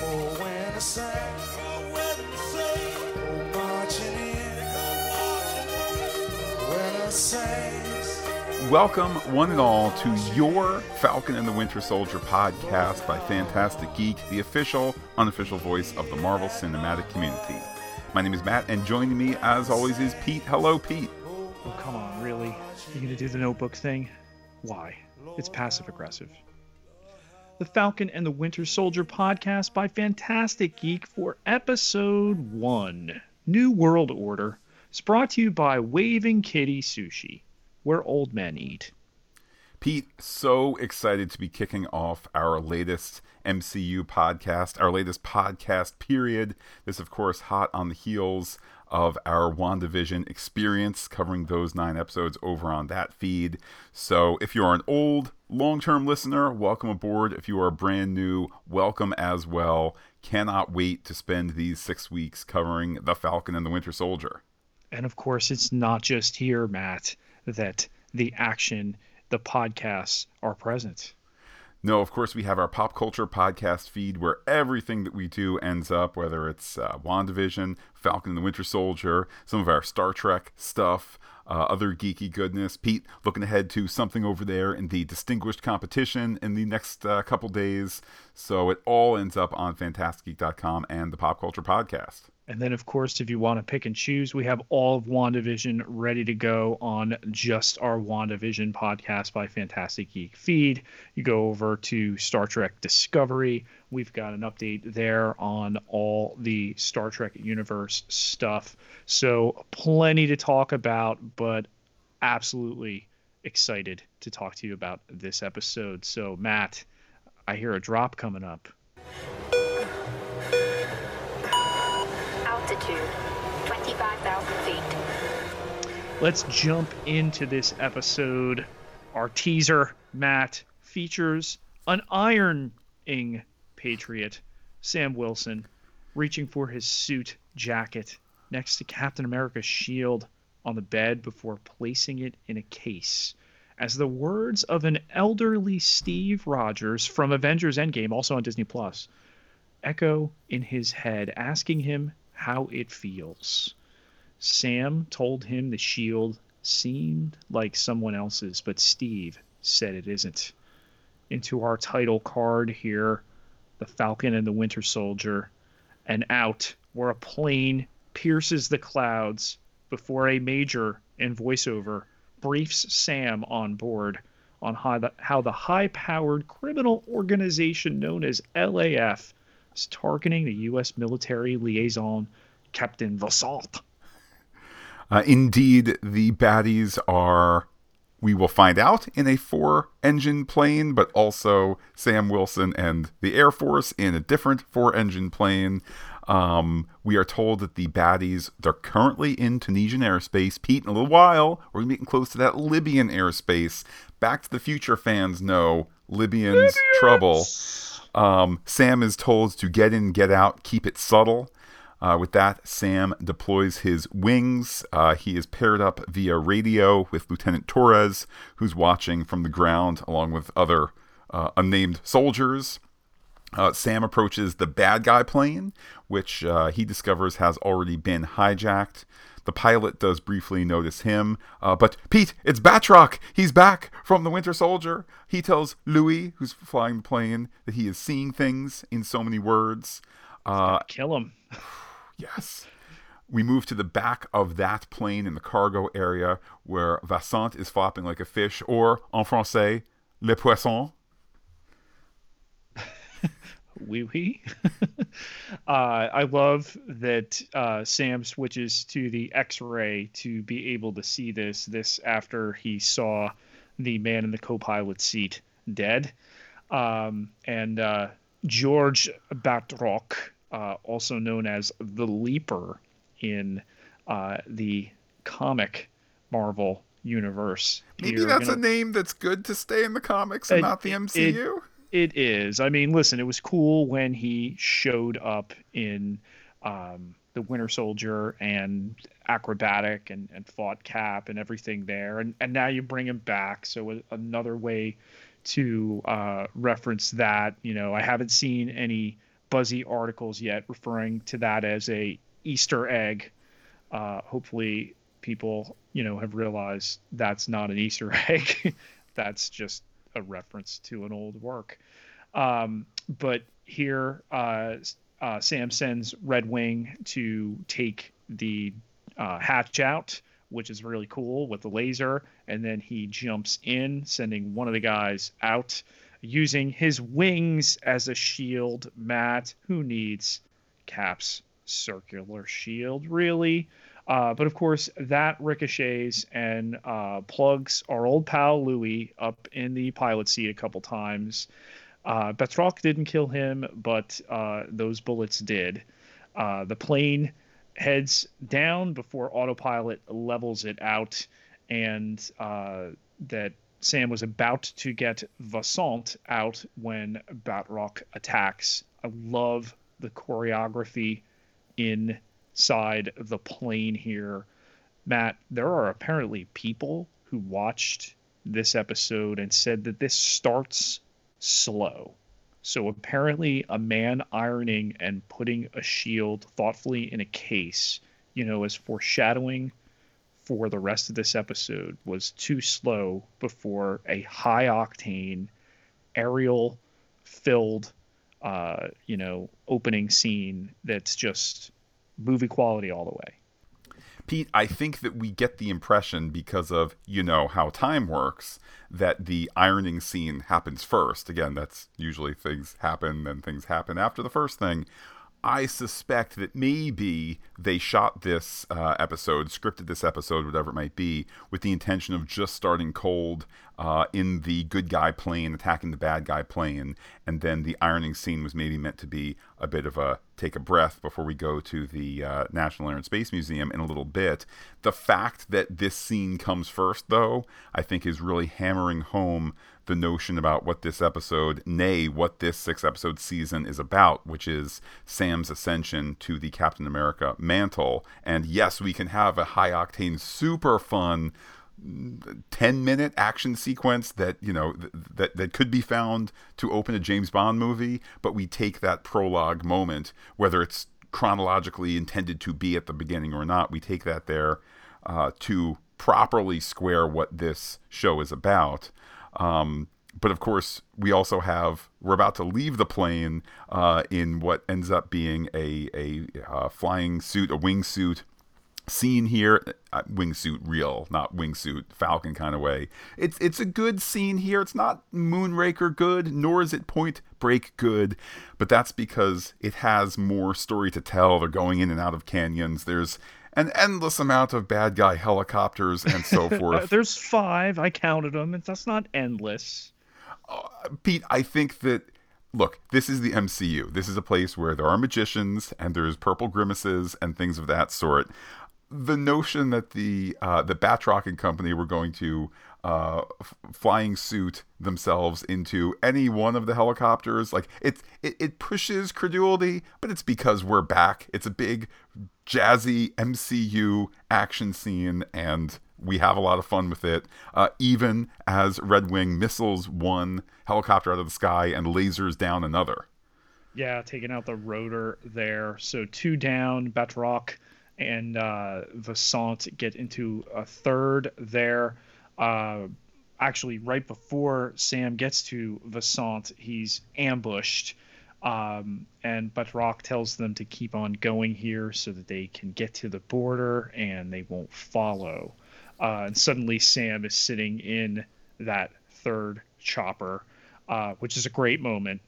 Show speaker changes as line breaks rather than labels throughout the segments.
Oh, when I say, oh, when I say, oh, marching in, when I say,
Welcome, one and all, to your Falcon and the Winter Soldier podcast by Phantastic Geek, the official, unofficial voice of the Marvel Cinematic Community. My name is Matt, and joining me, as always, is Pete. Hello, Pete.
Oh, come on, really? You're gonna do the notebook thing? Why? It's passive aggressive. The Falcon and the Winter Soldier podcast by Phantastic Geek for episode one New World Order is brought to you by Waving Kitty Sushi, where old men eat.
Pete, so excited to be kicking off our latest MCU podcast, our latest podcast period. This, of course, hot on the heels of our WandaVision experience, covering those nine episodes over on that feed. So, if you're an old, long term listener, welcome aboard. If you are brand new, welcome as well. Cannot wait to spend these six weeks covering The Falcon and the Winter Soldier.
And of course, it's not just here, Matt, that the action, the podcasts are present.
No, of course, we have our pop culture podcast feed where everything that we do ends up, whether it's uh, WandaVision, Falcon and the Winter Soldier, some of our Star Trek stuff, uh, other geeky goodness. Pete, looking ahead to something over there in the distinguished competition in the next uh, couple days. So it all ends up on phantasticgeek.com and the Pop Culture Podcast.
And then, of course, if you want to pick and choose, we have all of WandaVision ready to go on just our WandaVision podcast by Phantastic Geek feed. You go over to Star Trek Discovery. We've got an update there on all the Star Trek universe stuff. So, plenty to talk about, but absolutely excited to talk to you about this episode. So, Matt, I hear a drop coming up.
Altitude 25,000 feet.
let's jump into this episode. Our teaser, Matt, features an ironing patriot, Sam Wilson, reaching for his suit jacket next to Captain America's shield on the bed before placing it in a case. As the words of an elderly Steve Rogers from Avengers Endgame, also on Disney Plus, echo in his head, asking him how it feels. Sam told him the shield seemed like someone else's, but Steve said it isn't. Into our title card here, the Falcon and the Winter Soldier, and out where a plane pierces the clouds before a major in voiceover briefs Sam on board on how the, how the high powered criminal organization known as LAF targeting the U.S. military liaison, Captain Vassant.
Uh, indeed, the baddies are, we will find out, in a four engine plane, but also Sam Wilson and the Air Force in a different four engine plane. Um, we are told that the baddies, they're currently in Tunisian airspace. Pete, in a little while, we're getting close to that Libyan airspace. Back to the Future fans know Libyans, trouble. Um, Sam is told to get in, get out, keep it subtle. Uh, with that, Sam deploys his wings. Uh, he is paired up via radio with Lieutenant Torres, who's watching from the ground along with other uh, unnamed soldiers. Uh, Sam approaches the bad guy plane, which uh, he discovers has already been hijacked. The pilot does briefly notice him, uh, but Pete, it's Batroc. He's back from the Winter Soldier. He tells Louis, who's flying the plane, that he is seeing things in so many words. Uh,
Kill him.
Yes. We move to the back of that plane in the cargo area where Vassant is flopping like a fish, or en français, le poisson.
Wee wee. uh, I love that uh, Sam switches to the X-ray to be able to see this. This after he saw the man in the co-pilot seat dead, um, and uh, George Batroc, uh, also known as the Leaper in uh, the comic Marvel universe.
Maybe
You're
that's
gonna-
a name that's good to stay in the comics and
It-
not the MCU.
It is. I mean, listen, it was cool when he showed up in um, the Winter Soldier and acrobatic and, and fought Cap and everything there, and and now you bring him back. So another way to uh, reference that. You know, I haven't seen any buzzy articles yet referring to that as a Easter egg. Uh, hopefully, people you know have realized that's not an Easter egg. that's just a reference to an old work. Um, but here, uh, uh, Sam sends Red Wing to take the uh, hatch out, which is really cool with the laser, and then he jumps in, sending one of the guys out using his wings as a shield. Matt, who needs Cap's circular shield, really? Uh, but of course, that ricochets and uh, plugs our old pal Louis up in the pilot seat a couple times. Uh, Batroc didn't kill him, but uh, those bullets did. Uh, the plane heads down before autopilot levels it out, and uh, that Sam was about to get Vassant out when Batroc attacks. I love the choreography inside the plane here. Matt, there are apparently people who watched this episode and said that this starts slow. So apparently, a man ironing and putting a shield thoughtfully in a case, you know, as foreshadowing for the rest of this episode, was too slow before a high octane, aerial filled, uh, you know, opening scene that's just movie quality all the way.
Pete, I think that we get the impression because of, you know, how time works, that the ironing scene happens first. Again, that's usually things happen and things happen after the first thing. I suspect that maybe they shot this uh, episode, scripted this episode, whatever it might be, with the intention of just starting cold uh, in the good guy plane, attacking the bad guy plane, and then the ironing scene was maybe meant to be a bit of a take a breath before we go to the uh, National Air and Space Museum in a little bit. The fact that this scene comes first, though, I think is really hammering home the notion about what this episode, nay, what this six episode season is about, which is Sam's ascension to the Captain America mantle. And yes, we can have a high octane, super fun 10 minute action sequence that you know th- that that could be found to open a James Bond movie but we take that prologue moment whether it's chronologically intended to be at the beginning or not we take that there uh, to properly square what this show is about um, but of course we also have we're about to leave the plane uh, in what ends up being a a uh, flying suit a wingsuit scene here. Uh, wingsuit real not wingsuit falcon kind of way. It's it's a good scene here. It's not moonraker good nor is it point break good but that's because it has more story to tell. They're going in and out of canyons. There's an endless amount of bad guy helicopters and so
Uh,
forth
there's five. I counted them. and That's not endless.
Pete, I think that look, this is the MCU. This is a place where there are magicians and there's purple grimaces and things of that sort. The notion that the uh, the Batroc and company were going to uh, f- flying suit themselves into any one of the helicopters, like it, it it pushes credulity, but it's because we're back. It's a big jazzy MCU action scene, and we have a lot of fun with it. Uh, even as Red Wing missiles one helicopter out of the sky and lasers down another.
Yeah, taking out the rotor there. So two down, Batroc and uh, get into a third there. Uh, actually, right before Sam gets to Vassant, he's ambushed. Um, and Batroc tells them to keep on going here so that they can get to the border and they won't follow. Uh, and suddenly Sam is sitting in that third chopper, uh, which is a great moment.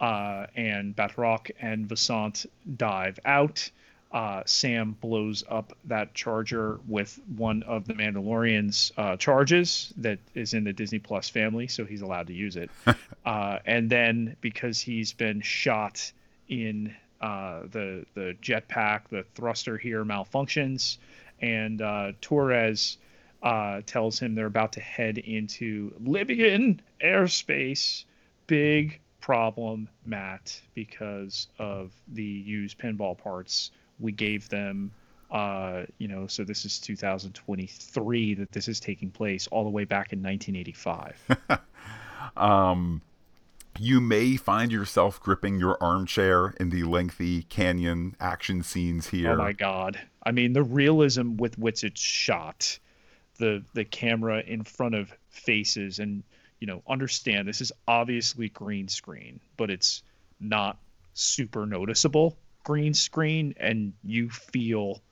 Uh, and Batroc and Vassant dive out. Uh, Sam blows up that charger with one of the Mandalorian's uh, charges that is in the Disney Plus family, so he's allowed to use it. uh, and then because he's been shot in uh, the the jetpack, the thruster here malfunctions, and uh, Torres uh, tells him they're about to head into Libyan airspace. Big problem, Matt, because of the used pinball parts we gave them. Uh, you know, so this is 2023 that this is taking place, all the way back in 1985.
You may find yourself gripping your armchair in the lengthy canyon action scenes here.
Oh my god! I mean, the realism with which it's shot, the the camera in front of faces, and you know, understand this is obviously green screen, but it's not super noticeable green screen, and you feel.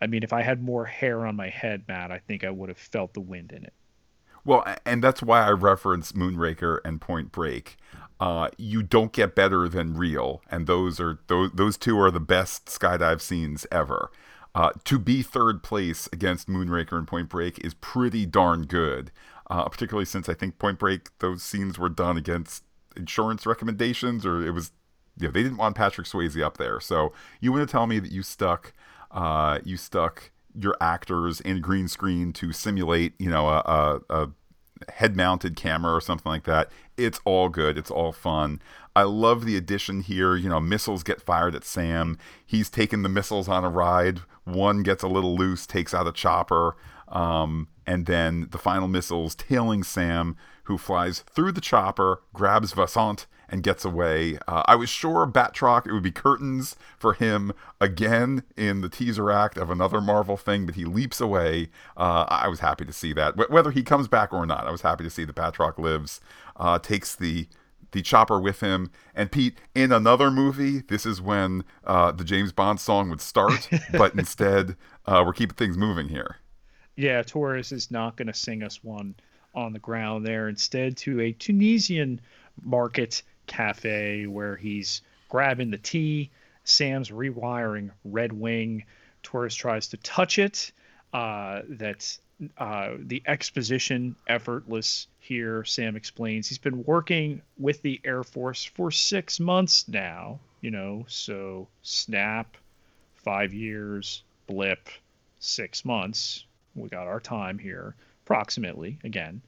I mean, if I had more hair on my head, Matt, I think I would have felt the wind in it.
Well, and that's why I reference Moonraker and Point Break. Uh, you don't get better than real, and those are those those two are the best skydive scenes ever. Uh, to be third place against Moonraker and Point Break is pretty darn good, uh, particularly since I think Point Break those scenes were done against insurance recommendations, or it was know, they didn't want Patrick Swayze up there. So you want to tell me that you stuck uh, you stuck your actors in green screen to simulate you know a, a, a head mounted camera or something like that. It's all good. It's all fun. I love the addition here. You know, missiles get fired at Sam. He's taking the missiles on a ride. One gets a little loose, takes out a chopper. Um, and then the final missiles tailing Sam, who flies through the chopper, grabs Vassant, and gets away. Uh, I was sure Batroc, it would be curtains for him again in the teaser act of another Marvel thing, but he leaps away. Uh, I was happy to see that. Wh- whether he comes back or not, I was happy to see that Batroc lives, uh, takes the the chopper with him. And Pete, in another movie, this is when uh, the James Bond song would start, but instead, uh, we're keeping things moving here.
Yeah, Torres is not going to sing us one on the ground there. Instead, to a Tunisian market cafe where he's grabbing the tea. Sam's rewiring Red Wing. Torres tries to touch it. Uh, that's uh, the exposition effortless here. Sam explains he's been working with the Air Force for six months now. You know, so snap, five years, blip, six months. We got our time here, approximately. Again,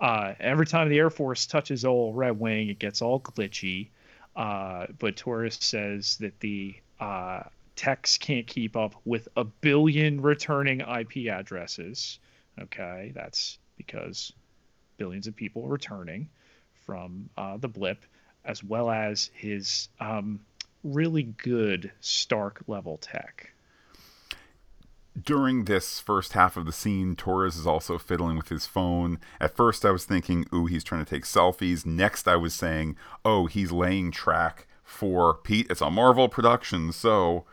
uh, every time the Air Force touches old Red Wing, it gets all glitchy. Uh, but Torres says that the uh, techs can't keep up with a billion returning IP addresses. Okay, that's because billions of people returning from uh, the blip, as well as his um, really good Stark level tech.
During this first half of the scene, Torres is also fiddling with his phone. At first, I was thinking, ooh, he's trying to take selfies. Next, I was saying, oh, he's laying track for Pete. It's a Marvel production, so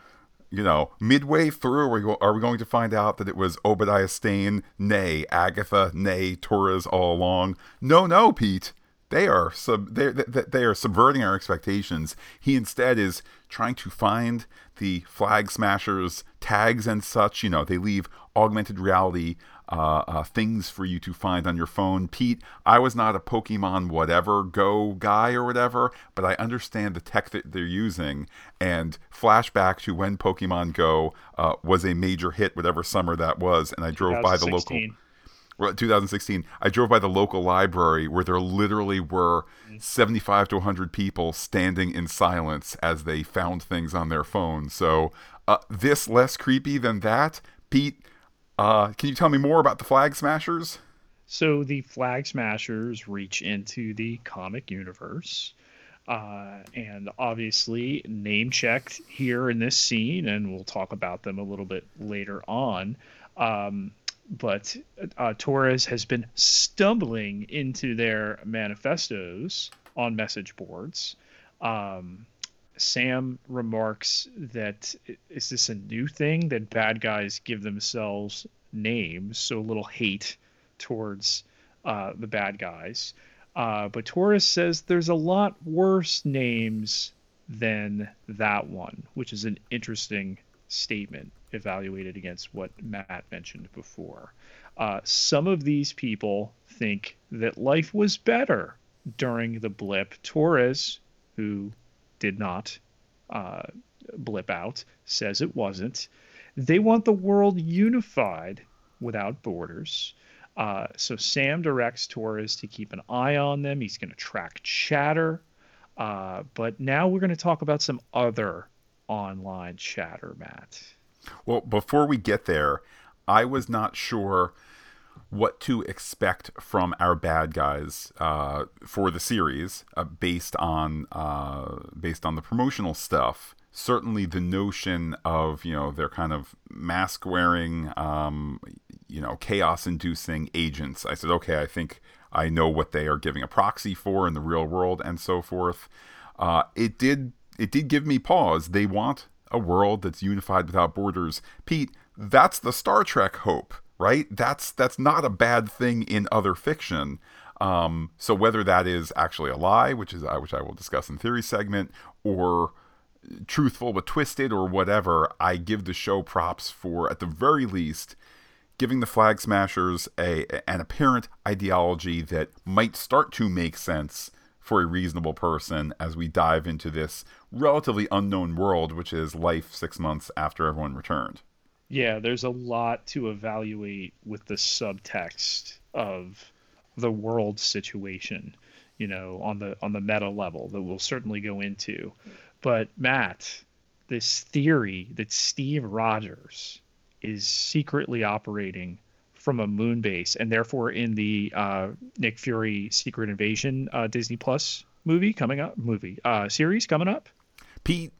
you know, midway through, are we, go- are we going to find out that it was Obadiah Stane, nay, Agatha, nay, Torres all along? No, no, Pete. They are sub they they are subverting our expectations. He instead is trying to find the flag smashers tags and such. You know, they leave augmented reality uh, uh, things for you to find on your phone. Pete, I was not a Pokemon whatever Go guy or whatever, but I understand the tech that they're using. And flashback to when Pokemon Go uh, was a major hit, whatever summer that was, and I drove by the local.
2016.
Well, 2016, I drove by the local library where there literally were 75 to 100 people standing in silence as they found things on their phone. So, uh, this less creepy than that. Pete, uh, can you tell me more about the Flag Smashers?
So the Flag Smashers reach into the comic universe. Uh, and obviously name checked here in this scene, and we'll talk about them a little bit later on. Um, but uh, Torres has been stumbling into their manifestos on message boards. Um, Sam remarks that is this a new thing that bad guys give themselves names? So little hate towards uh, the bad guys. Uh, but Torres says there's a lot worse names than that one, which is an interesting statement evaluated against what Matt mentioned before. Uh, some of these people think that life was better during the blip. Torres, who did not uh, blip out, says it wasn't. They want the world unified without borders. Uh, so Sam directs Torres to keep an eye on them. He's going to track chatter. Uh, but now we're going to talk about some other online chatter, Matt.
Well, before we get there, I was not sure what to expect from our bad guys uh, for the series uh, based on uh, based on the promotional stuff. Certainly, the notion of you know they're kind of mask wearing, um, you know, chaos inducing agents. I said, okay, I think I know what they are giving a proxy for in the real world and so forth. Uh, it did it did give me pause. They want a world that's unified without borders. Pete, that's the Star Trek hope right? That's that's not a bad thing in other fiction. Um, so whether that is actually a lie, which is which I will discuss in theory segment, or truthful but twisted, or whatever, I give the show props for at the very least giving the Flag Smashers a an apparent ideology that might start to make sense for a reasonable person as we dive into this relatively unknown world, which is life six months after everyone returned
yeah, there's a lot to evaluate with the subtext of the world situation, you know, on the on the meta level that we'll certainly go into. But Matt, this theory that Steve Rogers is secretly operating from a moon base and therefore in the uh, Nick Fury Secret Invasion uh, Disney Plus movie coming up, movie uh, series coming up.
Pete,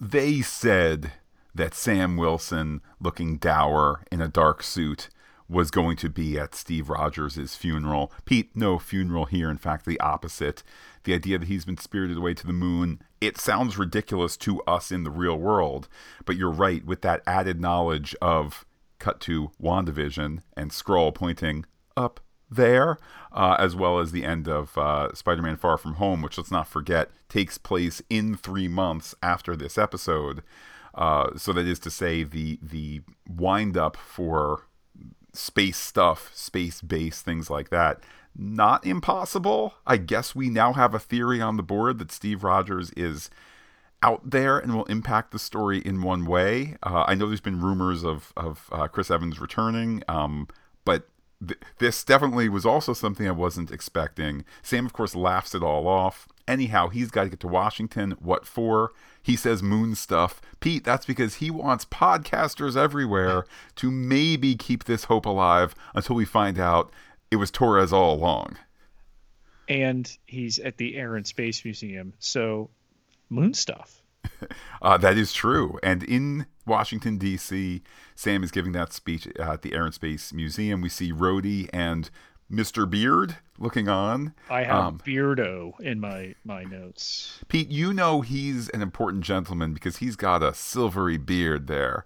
they said that Sam Wilson, looking dour in a dark suit, was going to be at Steve Rogers' funeral. Pete, no funeral here. In fact, the opposite. The idea that he's been spirited away to the moon, it sounds ridiculous to us in the real world. But you're right, with that added knowledge of cut to WandaVision and Skrull pointing up there, uh, as well as the end of uh, Spider Man Far From Home, which let's not forget takes place in three months after this episode. Uh, so that is to say, the the wind up for space stuff, space base, things like that. Not impossible. I guess we now have a theory on the board that Steve Rogers is out there and will impact the story in one way. Uh, I know there's been rumors of of uh, Chris Evans returning, um, but th- this definitely was also something I wasn't expecting. Sam, of course, laughs it all off. Anyhow, he's got to get to Washington. What for? He says moon stuff. Pete, that's because he wants podcasters everywhere to maybe keep this hope alive until we find out it was Torres all along.
And he's at the Air and Space Museum. So, moon stuff.
uh, that is true. And in Washington, D.C., Sam is giving that speech at the Air and Space Museum. We see Rhodey and Mr. Beard looking on.
I have um, Beardo in my my notes.
Pete, you know he's an important gentleman because he's got a silvery beard there.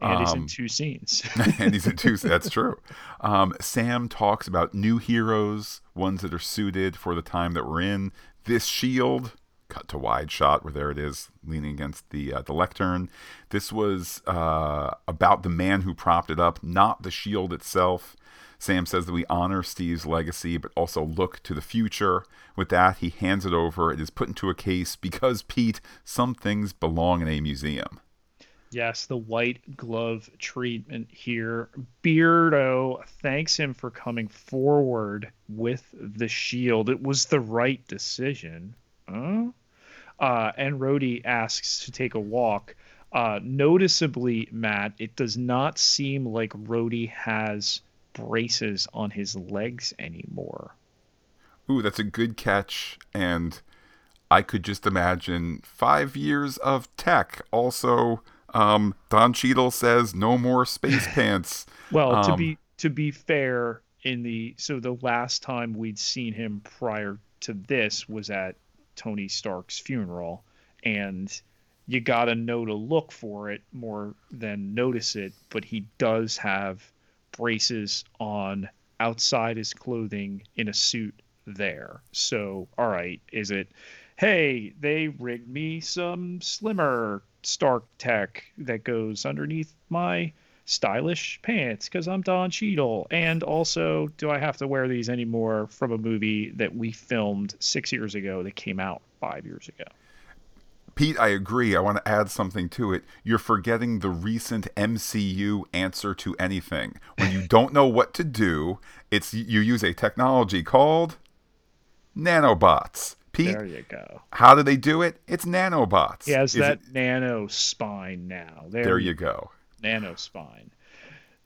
And um, he's in two scenes.
and he's in two. That's true. Um, Sam talks about new heroes, ones that are suited for the time that we're in. This shield, cut to wide shot where there it is leaning against the uh, the lectern. This was uh, about the man who propped it up, not the shield itself. Sam says that we honor Steve's legacy, but also look to the future. With that, he hands it over. It is put into a case because, Pete, some things belong in a museum.
Yes, the white glove treatment here. Beardo thanks him for coming forward with the shield. It was the right decision. Huh? Uh, and Rhodey asks to take a walk. Uh, noticeably, Matt, it does not seem like Rhodey has braces on his legs anymore.
Ooh, that's a good catch. And I could just imagine five years of tech. Also, um, Don Cheadle says no more space pants.
well, um, to be to be fair, in the so the last time we'd seen him prior to this was at Tony Stark's funeral, and you gotta know to look for it more than notice it. But he does have braces on outside his clothing in a suit there. So, all right, is it, hey, they rigged me some slimmer Stark tech that goes underneath my stylish pants because I'm Don Cheadle. And also, do I have to wear these anymore from a movie that we filmed six years ago that came out five years ago?
Pete, I agree. I want to add something to it. You're forgetting the recent MCU answer to anything. When you don't know what to do, it's you use a technology called nanobots. Pete,
there you go.
How do they do it? It's nanobots.
He has Is that it... nano spine now.
There, there you go.
Nano spine.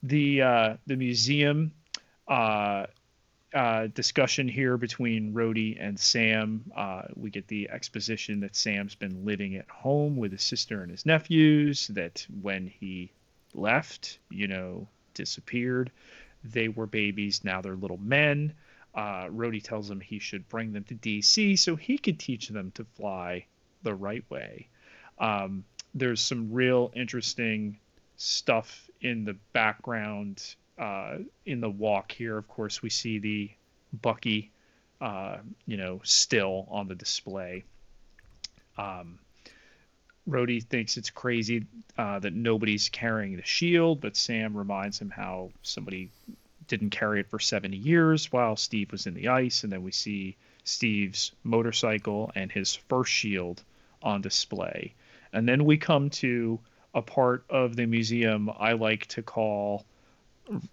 The uh, the museum uh, uh, discussion here between Rhodey and Sam. Uh, we get the exposition that Sam's been living at home with his sister and his nephews. That when he left, you know, disappeared, they were babies. Now they're little men. Uh, Rhodey tells him he should bring them to DC so he could teach them to fly the right way. Um, there's some real interesting stuff in the background uh, in the walk here. Of course, we see the Bucky, uh, you know, still on the display. Um, Rhodey thinks it's crazy uh, that nobody's carrying the shield, but Sam reminds him how somebody didn't carry it for 70 years while Steve was in the ice. And then we see Steve's motorcycle and his first shield on display. And then we come to a part of the museum I like to call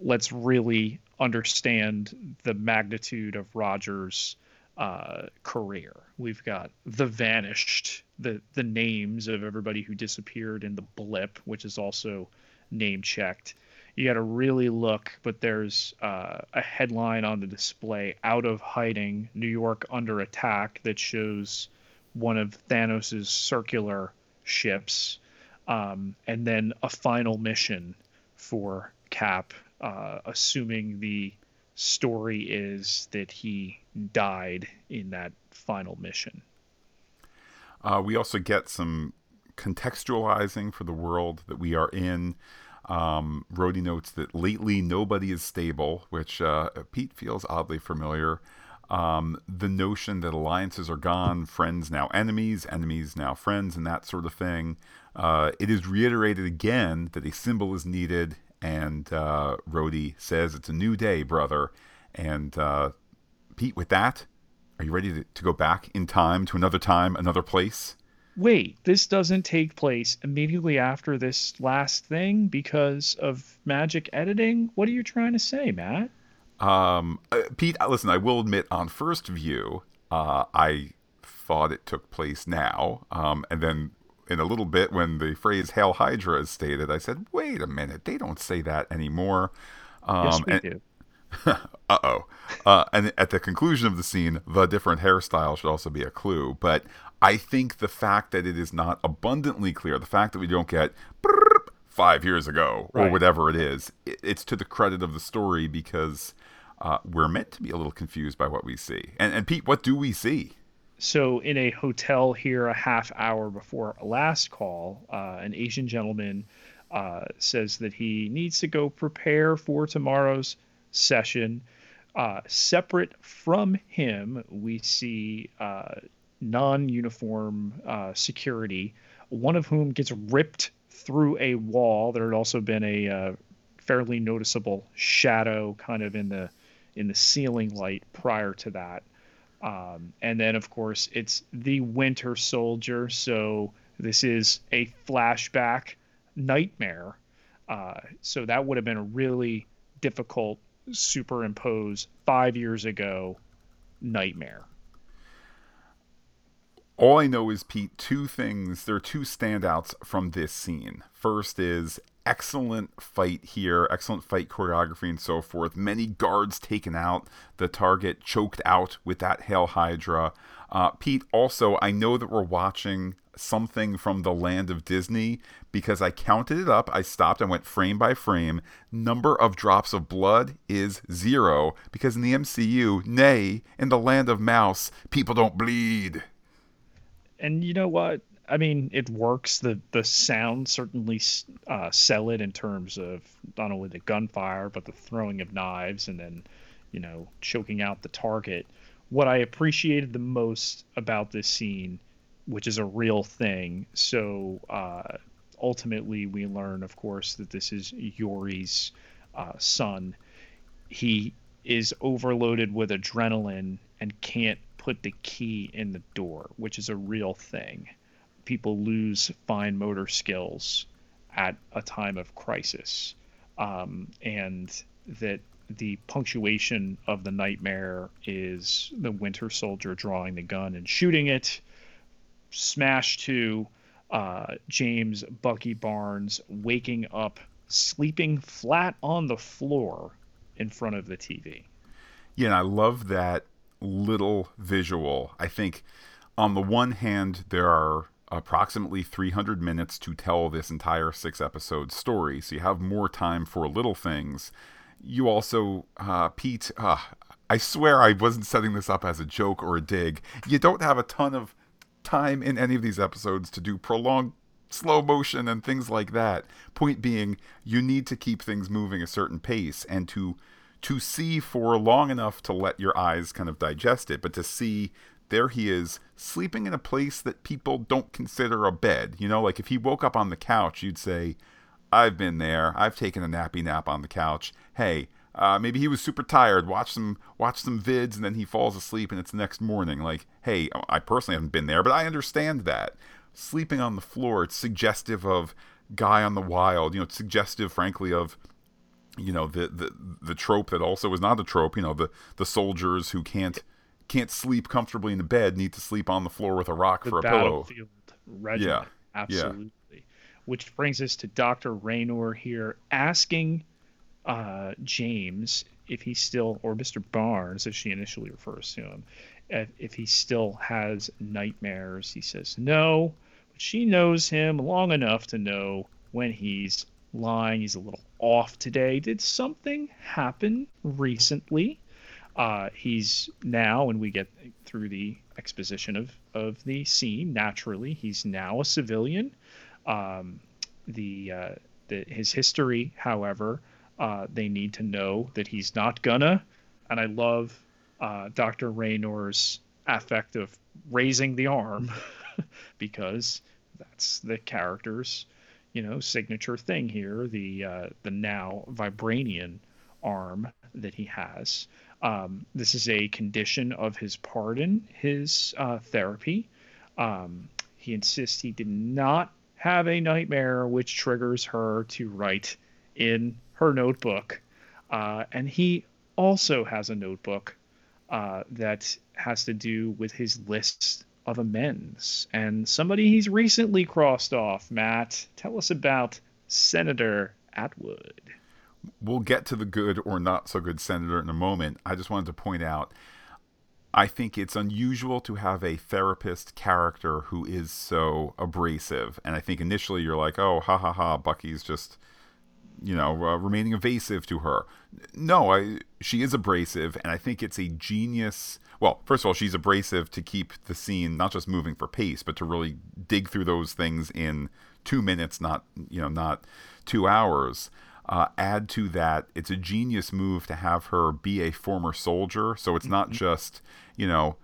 let's really understand the magnitude of Rogers' uh, career. We've got the vanished, the the names of everybody who disappeared in the blip, which is also name checked. You got to really look, but there's uh, a headline on the display: "Out of hiding, New York under attack," that shows one of Thanos's circular ships, um, and then a final mission for Cap, uh, assuming the story is that he died in that final mission.
Uh, we also get some contextualizing for the world that we are in. Um, Rhodey notes that lately nobody is stable, which uh, Pete feels oddly familiar. Um, the notion that alliances are gone, friends now enemies, enemies now friends, and that sort of thing. Uh, it is reiterated again that a symbol is needed, and uh, Rhodey says it's a new day, brother. And uh, Pete, with that, are you ready to, to go back in time to another time, another place?
Wait, this doesn't take place immediately after this last thing because of magic editing? What are you trying to say, Matt?
Um, uh, Pete, uh, listen, I will admit, on first view, uh, I thought it took place now. Um, and then in a little bit, when the phrase Hail Hydra is stated, I said, wait a minute, they don't say that anymore. Um,
yes, we
and,
do.
uh-oh. Uh, and at the conclusion of the scene, the different hairstyle should also be a clue. But I think the fact that it is not abundantly clear, the fact that we don't get five years ago or
Right.
whatever it is, it, it's to the credit of the story because uh, we're meant to be a little confused by what we see. And, and Pete, what do we see?
So, in a hotel here, a half hour before last call, uh, an Asian gentleman uh, says that he needs to go prepare for tomorrow's session. Uh, separate from him, we see uh, non uniform uh, security, one of whom gets ripped through a wall. There had also been a fairly noticeable shadow kind of in the in the ceiling light prior to that. Um, and then, of course, it's the Winter Soldier. So this is a flashback nightmare. Uh, so that would have been a really difficult superimpose five years ago nightmare.
All I know is, Pete, two things. There are two standouts from this scene. First is excellent fight here, excellent fight choreography and so forth. Many guards taken out, the target choked out with that Hail Hydra. Uh, Pete, also, I know that we're watching something from the land of Disney because I counted it up. I stopped and went frame by frame. Number of drops of blood is zero because in the MCU, nay, in the land of Mouse, people don't bleed.
and you know what? I mean, it works. The the sound certainly uh, sell it in terms of not only the gunfire but the throwing of knives and then, you know, choking out the target. What I appreciated the most about this scene, which is a real thing, so uh, ultimately we learn, of course, that this is Yori's uh, son. He is overloaded with adrenaline and can't put the key in the door, which is a real thing. People lose fine motor skills at a time of crisis, um, and that the punctuation of the nightmare is the Winter Soldier drawing the gun and shooting it. Smash to uh, James Bucky Barnes waking up, sleeping flat on the floor in front of the TV.
Yeah, and I love that little visual. I think on the one hand, there are approximately 300 minutes to tell this entire six episode story, so you have more time for little things. You also, uh, Pete, uh, I swear I wasn't setting this up as a joke or a dig. You don't have a ton of time in any of these episodes to do prolonged slow motion and things like that. Point being, you need to keep things moving a certain pace and to to see for long enough to let your eyes kind of digest it, but to see there he is sleeping in a place that people don't consider a bed. You know, like if he woke up on the couch, you'd say, I've been there. I've taken a nappy nap on the couch. Hey, uh, maybe he was super tired. Watch some watch some vids, and then he falls asleep, and it's the next morning. Like, hey, I personally haven't been there, but I understand that sleeping on the floor. It's suggestive of Guy on the Wild. You know, it's suggestive, frankly, of you know the the the trope that also is not a trope. You know, the the soldiers who can't can't sleep comfortably in the bed need to sleep on the floor with a rock
The
for a pillow.
regiment.
Yeah, yeah.
Absolutely. Which brings us to Dr. Raynor here asking uh, James if he still, or Mr. Barnes, as she initially refers to him, if, if he still has nightmares. He says no, but she knows him long enough to know when he's lying. He's a little off today. Did something happen recently? Uh, he's now, when we get through the exposition of, of the scene, naturally, he's now a civilian. Um, the, uh, the his history, however, uh, they need to know that he's not gonna. And I love uh, Dr. Raynor's affect of raising the arm because that's the character's, you know, signature thing here. The uh, the now vibranium arm that he has. Um, this is a condition of his pardon, his uh, therapy. Um, he insists he did not have a nightmare, which triggers her to write in her notebook. Uh, and he also has a notebook uh, that has to do with his list of amends and somebody he's recently crossed off. Matt, tell us about Senator Atwood.
We'll get to the good or not so good senator in a moment. I just wanted to point out I think it's unusual to have a therapist character who is so abrasive. And I think initially you're like, oh, ha ha ha, Bucky's just, you know, uh, remaining evasive to her. No, I, she is abrasive. And I think it's a genius. Well, first of all, she's abrasive to keep the scene not just moving for pace, but to really dig through those things in two minutes, not, you know, not two hours. Uh, add to that, it's a genius move to have her be a former soldier. So it's not just, you know,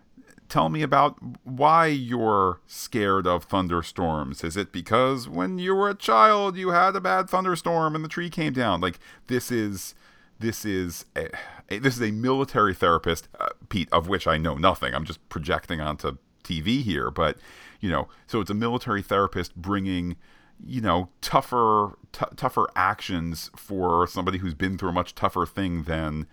tell me about why you're scared of thunderstorms. Is it because when you were a child you had a bad thunderstorm and the tree came down? Like this is this is a, a- this is a military therapist, uh, Pete, of which I know nothing. I'm just projecting onto TV here, but you know, so it's a military therapist bringing you know tougher t- tougher actions for somebody who's been through a much tougher thing than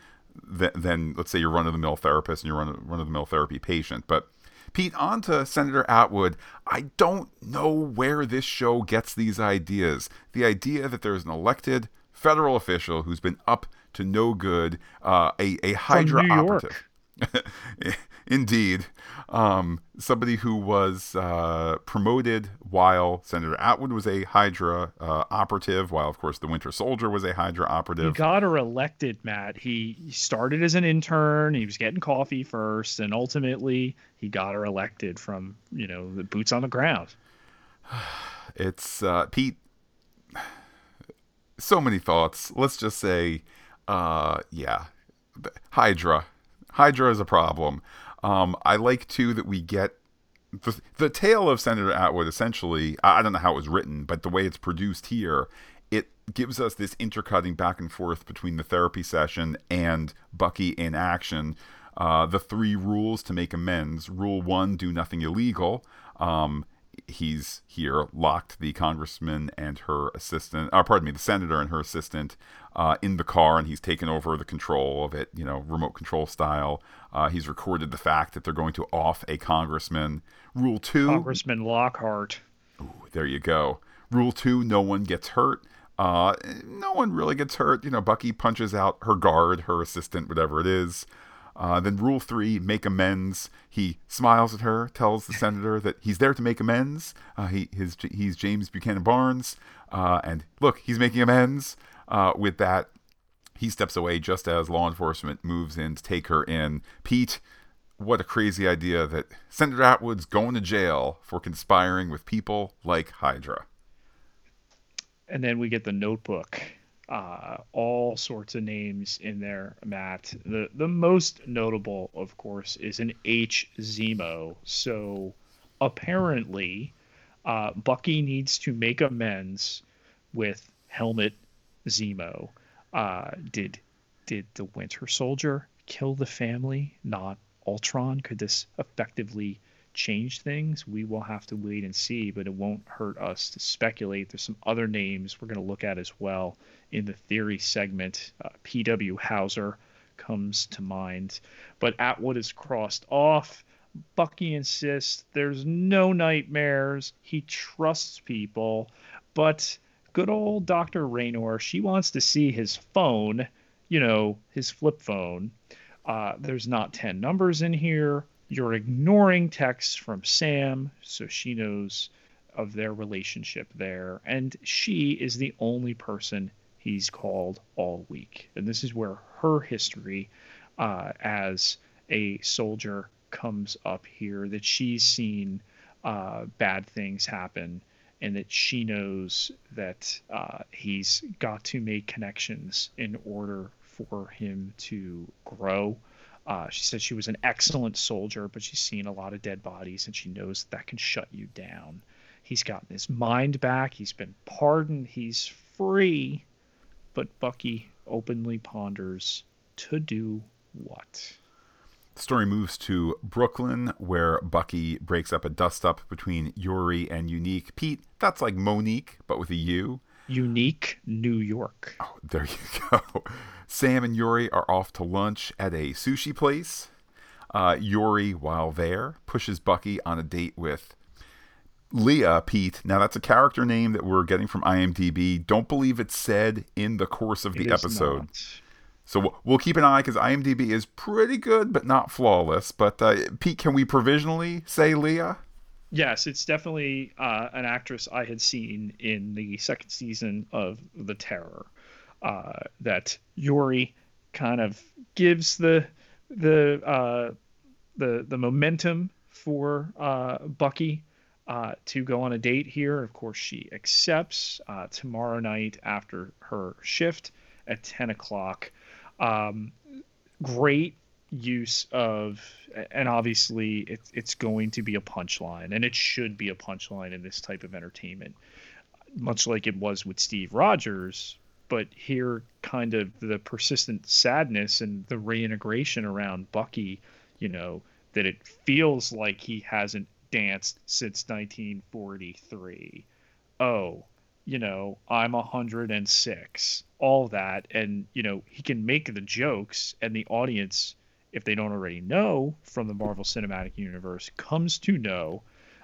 than, than let's say your run of the mill therapist and your run run of the mill therapy patient. But Pete, on to Senator Atwood. I don't know where this show gets these ideas. The idea that there's an elected federal official who's been up to no good, uh, a a Hydra operative. Indeed. Um, somebody who was uh, promoted while Senator Atwood was a Hydra uh, operative, while, of course, the Winter Soldier was a Hydra
He
operative.
got her elected, Matt. He he started as an intern. He was getting coffee first, and ultimately he got her elected from you know the boots on the ground.
It's uh, Pete. So many thoughts. Let's just say, uh, yeah, Hydra. Hydra is a problem. Um, I like too that we get the the tale of Senator Atwood. Essentially, I don't know how it was written, but the way it's produced here, it gives us this intercutting back and forth between the therapy session and Bucky in action. Uh, the three rules to make amends. Rule one: do nothing illegal. Um, he's here locked the congressman and her assistant uh, pardon me the senator and her assistant uh, in the car and he's taken over the control of it you know remote control style uh, he's recorded the fact that they're going to off a congressman rule two
Congressman Lockhart.
there you go rule two no one gets hurt Uh, no one really gets hurt. You know, Bucky punches out her guard, her assistant, whatever it is. Uh, then rule three, make amends. He smiles at her, tells the senator that he's there to make amends. Uh, he his he's James Buchanan Barnes, uh, and look, he's making amends. Uh, with that, he steps away just as law enforcement moves in to take her in. Pete, what a crazy idea that Senator Atwood's going to jail for conspiring with people like Hydra.
And then we get the notebook uh, all sorts of names in there, Matt. The the most notable, of course, is an H Zemo. So apparently, uh, Bucky needs to make amends with Helmut Zemo. Uh, did did the Winter Soldier kill the family, not Ultron? Could this effectively change things, we will have to wait and see, but it won't hurt us to speculate. There's some other names we're going to look at as well in the theory segment. Uh, P.W. Hauser comes to mind, but Atwood is crossed off. Bucky insists there's no nightmares. He trusts people, but good old Dr. Raynor, she wants to see his phone, you know, his flip phone. Uh, there's not 10 numbers in here you're ignoring texts from Sam, so she knows of their relationship there. And she is the only person he's called all week. And this is where her history uh, as a soldier comes up here that she's seen uh, bad things happen and that she knows that uh, he's got to make connections in order for him to grow uh, she said she was an excellent soldier, but she's seen a lot of dead bodies and she knows that, that can shut you down. He's gotten his mind back. He's been pardoned. He's free. But Bucky openly ponders to do what?
The story moves to Brooklyn, where Bucky breaks up a dust up between Yuri and Unique. Pete, that's like Monique, but with a U.
Unique New York.
Oh, there you go. Sam and Yuri are off to lunch at a sushi place. Uh, Yuri, while there, pushes Bucky on a date with Leah Pete. Now, that's a character name that we're getting from IMDb. Don't believe it's said in the course of the episode.
Not.
So we'll keep an eye because IMDb is pretty good, but not flawless. But uh, Pete, can we provisionally say Leah?
Yes, it's definitely uh, an actress I had seen in the second season of The Terror uh, that Yuri kind of gives the the uh, the the momentum for uh, Bucky uh, to go on a date here. Of course, she accepts uh, tomorrow night after her shift at ten o'clock. Um, great use of and obviously it's it's going to be a punchline and it should be a punchline in this type of entertainment much like it was with Steve Rogers but here kind of the persistent sadness and the reintegration around Bucky, you know, that it feels like he hasn't danced since 1943. Oh, you know, I'm 106. All that and, you know, he can make the jokes and the audience if they don't already know from the Marvel Cinematic Universe comes to know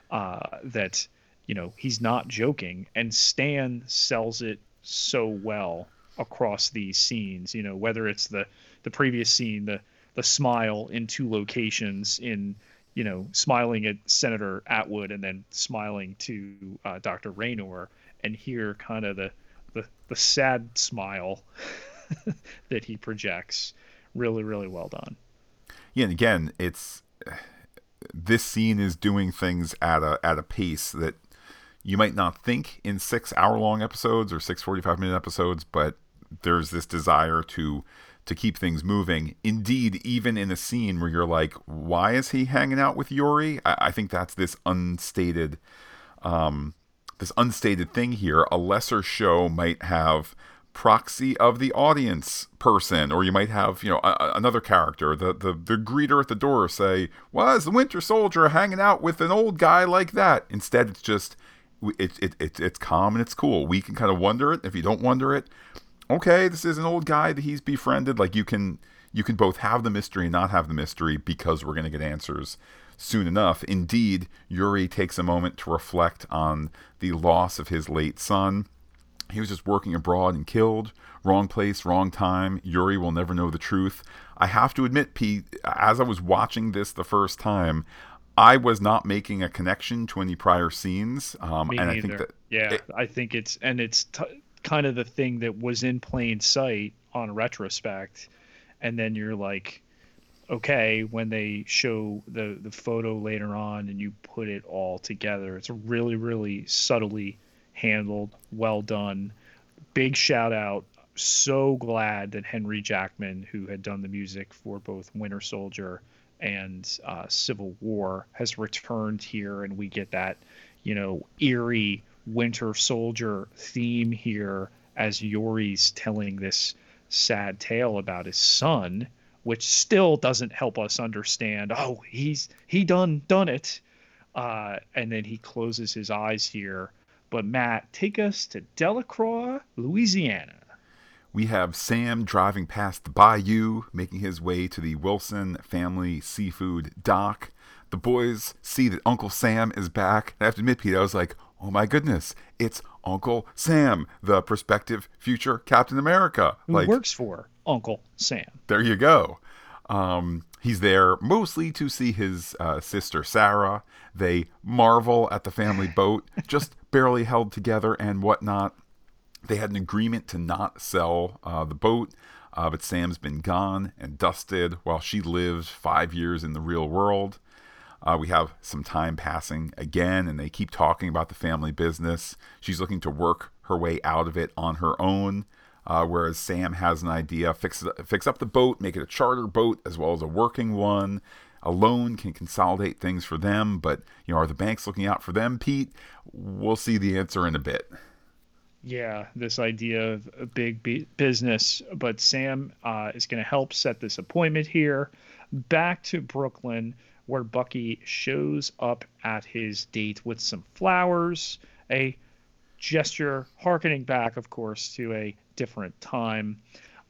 uh, that you know he's not joking and Stan sells it so well across these scenes. You know, whether it's the the previous scene, the the smile in two locations in you know smiling at Senator Atwood and then smiling to uh, Dr. Raynor, and here kind of the the, the sad smile that he projects. Really, really well done.
Yeah, and again, it's this scene is doing things at a at a pace that you might not think in six hour long episodes or six 45 minute episodes, but there's this desire to to keep things moving. Indeed, even in a scene where you're like, why is he hanging out with Yuri? I, I think that's this unstated um, this unstated thing here. A lesser show might have proxy of the audience person or you might have you know a, another character the, the the greeter at the door say why is the winter soldier hanging out with an old guy like that instead it's just it, it, it, it's calm and it's cool. We can kind of wonder it. If you don't wonder it, okay, this is an old guy that he's befriended. Like you can you can both have the mystery and not have the mystery because we're going to get answers soon enough. Indeed, Yuri takes a moment to reflect on the loss of his late son. He was just working abroad and killed. Wrong place, wrong time. Yuri will never know the truth. I have to admit, Pete, as I was watching this the first time, I was not making a connection to any prior scenes. Um,
Me
and I
neither.
think that
yeah,
it-
I think it's and it's t- kind of the thing that was in plain sight on retrospect, and then you're like, okay, when they show the the photo later on and you put it all together, it's really really subtly handled, well done. Big shout out. So glad that Henry Jackman, who had done the music for both Winter Soldier and uh, Civil War, has returned here, and we get that, you know, eerie Winter Soldier theme here as Yori's telling this sad tale about his son, which still doesn't help us understand. Oh, he's he done done it, uh, and then he closes his eyes here. But Matt, take us to Delacroix, Louisiana.
We have Sam driving past the bayou, making his way to the Wilson family seafood dock. The boys see that Uncle Sam is back. And I have to admit, Pete, I was like, oh my goodness, it's Uncle Sam, the prospective future Captain America.
Who
like,
works for Uncle Sam?
there you go. Um, he's there mostly to see his uh, sister Sarah. They marvel at the family boat, just barely held together and whatnot. They had an agreement to not sell uh, the boat, uh, but Sam's been gone and dusted while she lives five years in the real world. Uh, we have some time passing again, and they keep talking about the family business. She's looking to work her way out of it on her own, uh, whereas Sam has an idea: fix fix up the boat, make it a charter boat as well as a working one. A loan can consolidate things for them, but you know, are the banks looking out for them, Pete? We'll see the answer in a bit.
Yeah, this idea of a big business, but Sam uh, is going to help set this appointment here. Back to Brooklyn, where Bucky shows up at his date with some flowers, a gesture harkening back, of course, to a different time.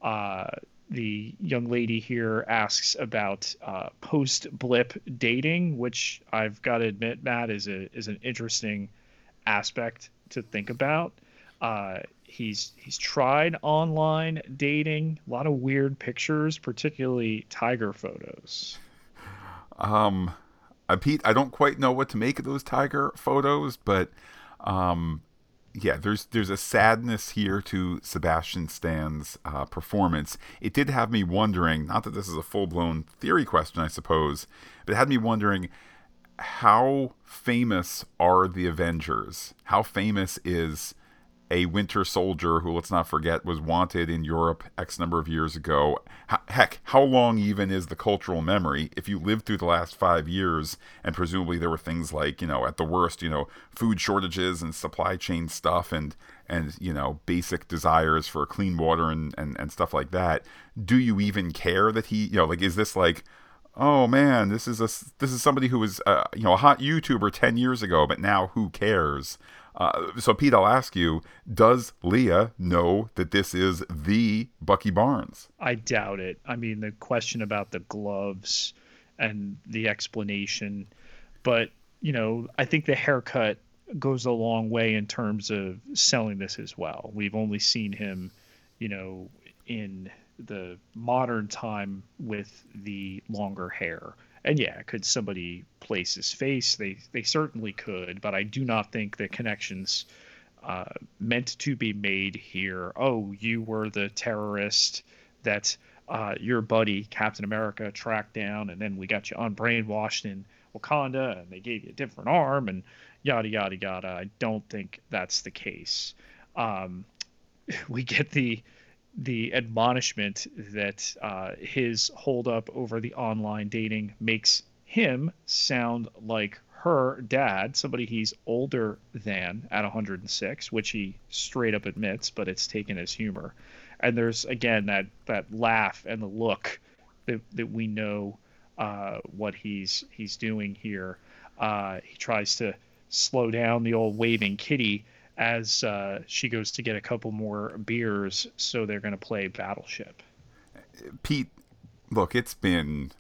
Uh, the young lady here asks about uh, post blip dating, which I've got to admit, Matt, is a is an interesting aspect to think about. Uh, he's he's tried online dating, a lot of weird pictures, particularly tiger photos.
Um, uh, Pete, I don't quite know what to make of those tiger photos, but um, yeah, there's there's a sadness here to Sebastian Stan's uh, performance. It did have me wondering. Not that this is a full blown theory question, I suppose, but it had me wondering how famous are the Avengers? How famous is a Winter Soldier who, let's not forget, was wanted in Europe X number of years ago. Heck, how long even is the cultural memory? If you lived through the last five years, and presumably there were things like, you know, at the worst, you know, food shortages and supply chain stuff and, and you know, basic desires for clean water and, and, and stuff like that, do you even care that he, you know, like, is this like, oh man, this is a this is somebody who was uh, you know a hot YouTuber ten years ago, but now who cares? Uh, so Pete, I'll ask you: Does Leah know that this is the Bucky Barnes?
I doubt it. I mean, the question about the gloves and the explanation, but you know, I think the haircut goes a long way in terms of selling this as well. We've only seen him, you know, in the modern time with the longer hair. And yeah, could somebody place his face? They they certainly could, but I do not think the connections uh, meant to be made here. Oh, you were the terrorist that uh, your buddy Captain America tracked down, and then we got you unbrainwashed in Wakanda, and they gave you a different arm, and yada yada yada. I don't think that's the case. Um, we get the the admonishment that uh, his holdup over the online dating makes him sound like her dad, somebody he's older than at 106, which he straight up admits, but it's taken as humor. And there's again that that laugh and the look that that we know uh, what he's he's doing here. Uh, he tries to slow down the old waving kitty as uh, she goes to get a couple more beers, so they're going to play Battleship.
Pete, look, it's been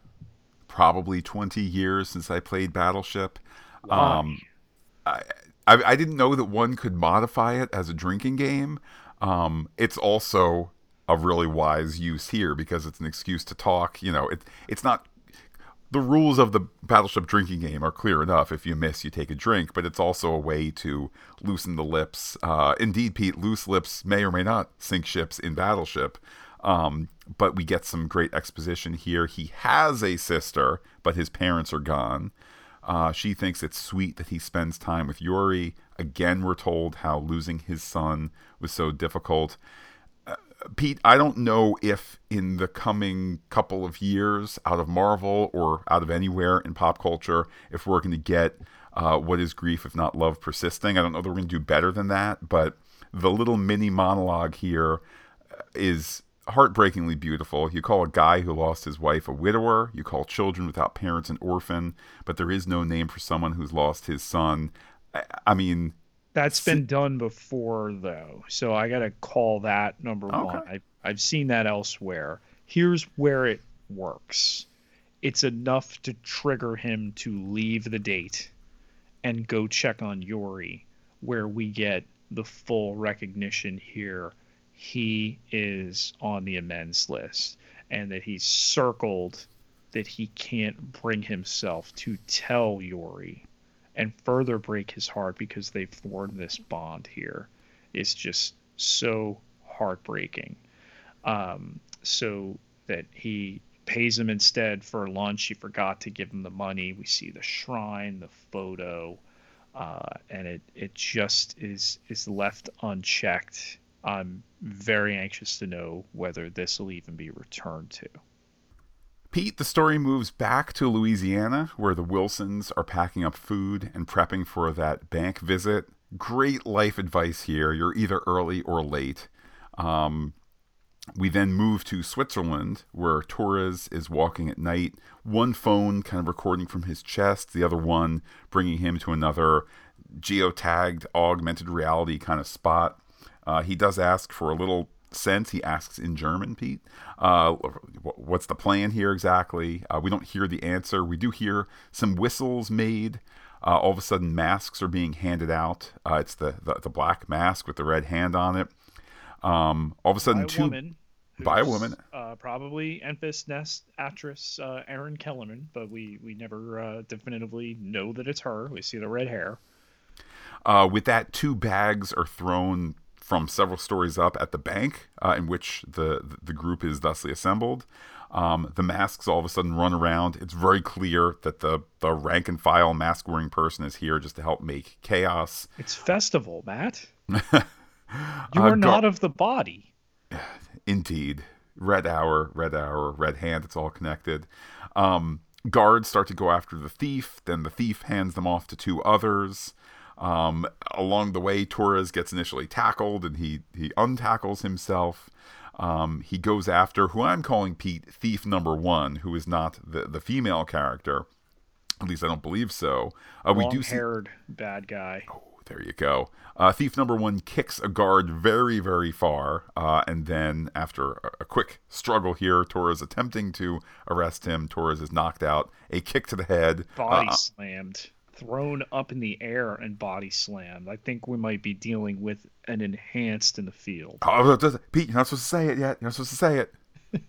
probably twenty years since I played Battleship.
Why?
Um, I, I, I didn't know that one could modify it as a drinking game. Um, it's also a really wise use here because it's an excuse to talk. You know, it it's not the rules of the battleship drinking game are clear enough. If you miss, you take a drink, but it's also a way to loosen the lips. Uh, indeed, Pete, loose lips may or may not sink ships in battleship. Um, but we get some great exposition here. He has a sister, but his parents are gone. Uh, she thinks it's sweet that he spends time with Yuri. Again, we're told how losing his son was so difficult. Uh, Pete, I don't know if in the coming couple of years, out of Marvel or out of anywhere in pop culture, if we're going to get uh, what is grief if not love persisting. I don't know that we're going to do better than that, but the little mini monologue here is heartbreakingly beautiful. You call a guy who lost his wife a widower. You call children without parents an orphan, but there is no name for someone who's lost his son. I, I mean,
That's been done before, though, so I gotta call that number
Okay.
one. I, I've seen that elsewhere. Here's where it works. It's enough to trigger him to leave the date and go check on Yori, where we get the full recognition here. He is on the amends list, and that he's circled that he can't bring himself to tell Yori and further break his heart because they formed this bond here is just so heartbreaking. Um, so that he pays him instead for lunch. He forgot to give him the money. We see the shrine, the photo, uh, and it it just is is left unchecked. I'm very anxious to know whether this will even be returned to.
Pete, the story moves back to Louisiana, where the Wilsons are packing up food and prepping for that bank visit. Great life advice here. You're either early or late. Um, we then move to Switzerland, where Torres is walking at night. One phone kind of recording from his chest, the other one bringing him to another geotagged, augmented reality kind of spot. Uh, he does ask for a little sense. He asks in German, Pete, uh, what's the plan here exactly? Uh, we don't hear the answer. We do hear some whistles made. Uh, all of a sudden, masks are being handed out. Uh, it's the, the the black mask with the red hand on it. Um, all of a sudden,
by
two
woman.
by a woman.
Uh, probably Enfys Nest actress uh, Erin Kellyman, but we we never uh, definitively know that it's her. We see the red hair.
Uh, with that, two bags are thrown from several stories up at the bank uh, in which the the group is thusly assembled. Um, the masks all of a sudden run around. It's very clear that the the rank and file mask wearing person is here just to help make chaos.
It's festival, Matt. You
Uh,
are not of the body.
Indeed. Red hour, red hour, red hand, it's all connected. Um, guards start to go after the thief, then the thief hands them off to two others. Um, along the way, Torres gets initially tackled and he, he untackles himself. Um, he goes after who I'm calling Pete Thief Number One, who is not the, the female character. At least I don't believe so. Uh, we do see.
Long-haired bad guy.
Oh, there you go. Uh, thief number one kicks a guard very, very far, uh, and then after a, a quick struggle here, Torres attempting to arrest him. Torres is knocked out. A kick to the head.
Body
Uh,
slammed, thrown up in the air, and body slammed. I think we might be dealing with an enhanced in the field.
oh, Pete, you're not supposed to say it yet. You're not supposed to say it.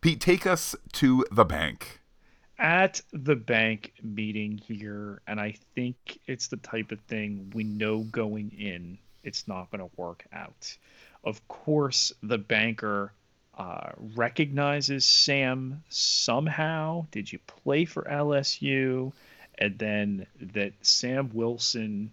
Pete, take us to the bank.
at the bank meeting here, and I think it's the type of thing we know going in it's not going to work out. Of course, the banker uh, recognizes Sam somehow. Did you play for LSU? And then that Sam Wilson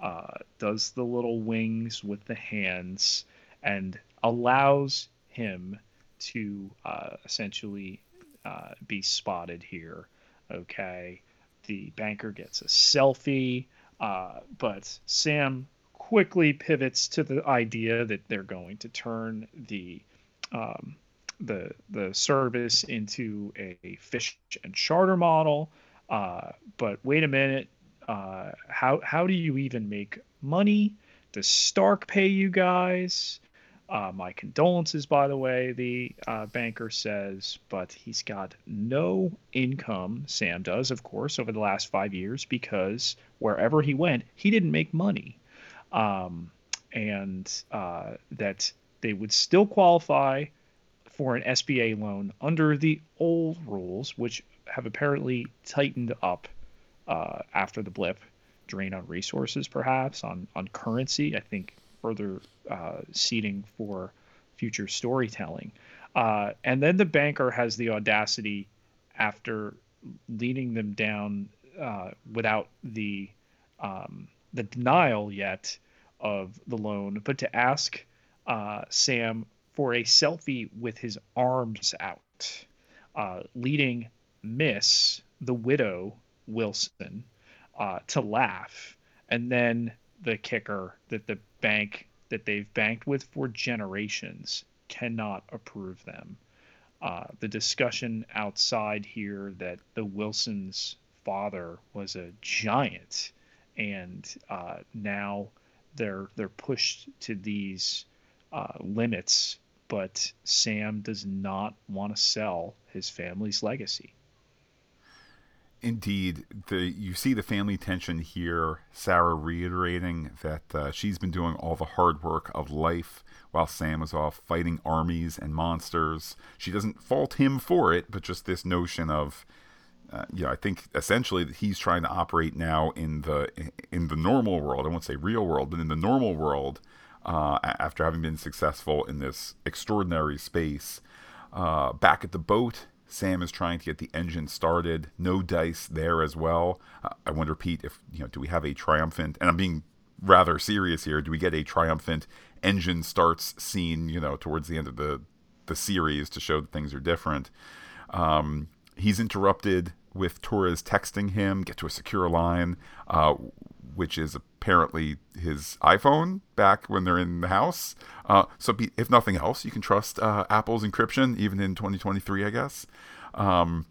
uh, does the little wings with the hands and allows him to uh, essentially uh, be spotted here. Okay, the banker gets a selfie, uh, but Sam quickly pivots to the idea that they're going to turn the um, the the service into a fish and charter model. Uh, but wait a minute, uh, how how do you even make money? Does Stark pay you guys? Uh, my condolences, by the way, the uh, banker says, but he's got no income. Sam does, of course, over the last five years because wherever he went, he didn't make money. Um, and uh, that they would still qualify for an SBA loan under the old rules, which have apparently tightened up uh, after the blip, drain on resources, perhaps on on currency. I think further uh, seeding for future storytelling. Uh, and then the banker has the audacity, after leading them down uh, without the um, the denial yet of the loan, but to ask uh, Sam for a selfie with his arms out, uh, leading Miss the widow Wilson uh, to laugh, and then the kicker that the bank that they've banked with for generations cannot approve them. Uh, the discussion outside here that the Wilsons' father was a giant, and uh, now they're they're pushed to these uh, limits. But Sam does not want to sell his family's legacy.
Indeed, the you see the family tension here. Sarah reiterating that uh, she's been doing all the hard work of life while Sam is off fighting armies and monsters. She doesn't fault him for it, but just this notion of, uh, you know, I think essentially that he's trying to operate now in the in the normal world. I won't say real world, but in the normal world, uh, after having been successful in this extraordinary space. Uh, back at the boat, Sam is trying to get the engine started. No dice there as well. Uh, I wonder, Pete, if you know, do we have a triumphant? And I'm being rather serious here. Do we get a triumphant engine starts scene? You know, towards the end of the the series to show that things are different. Um, he's interrupted with Torres texting him, get to a secure line, uh, which is apparently his iPhone back when they're in the house. Uh, so, be, if nothing else, you can trust uh, Apple's encryption even in 2023, I guess. Um,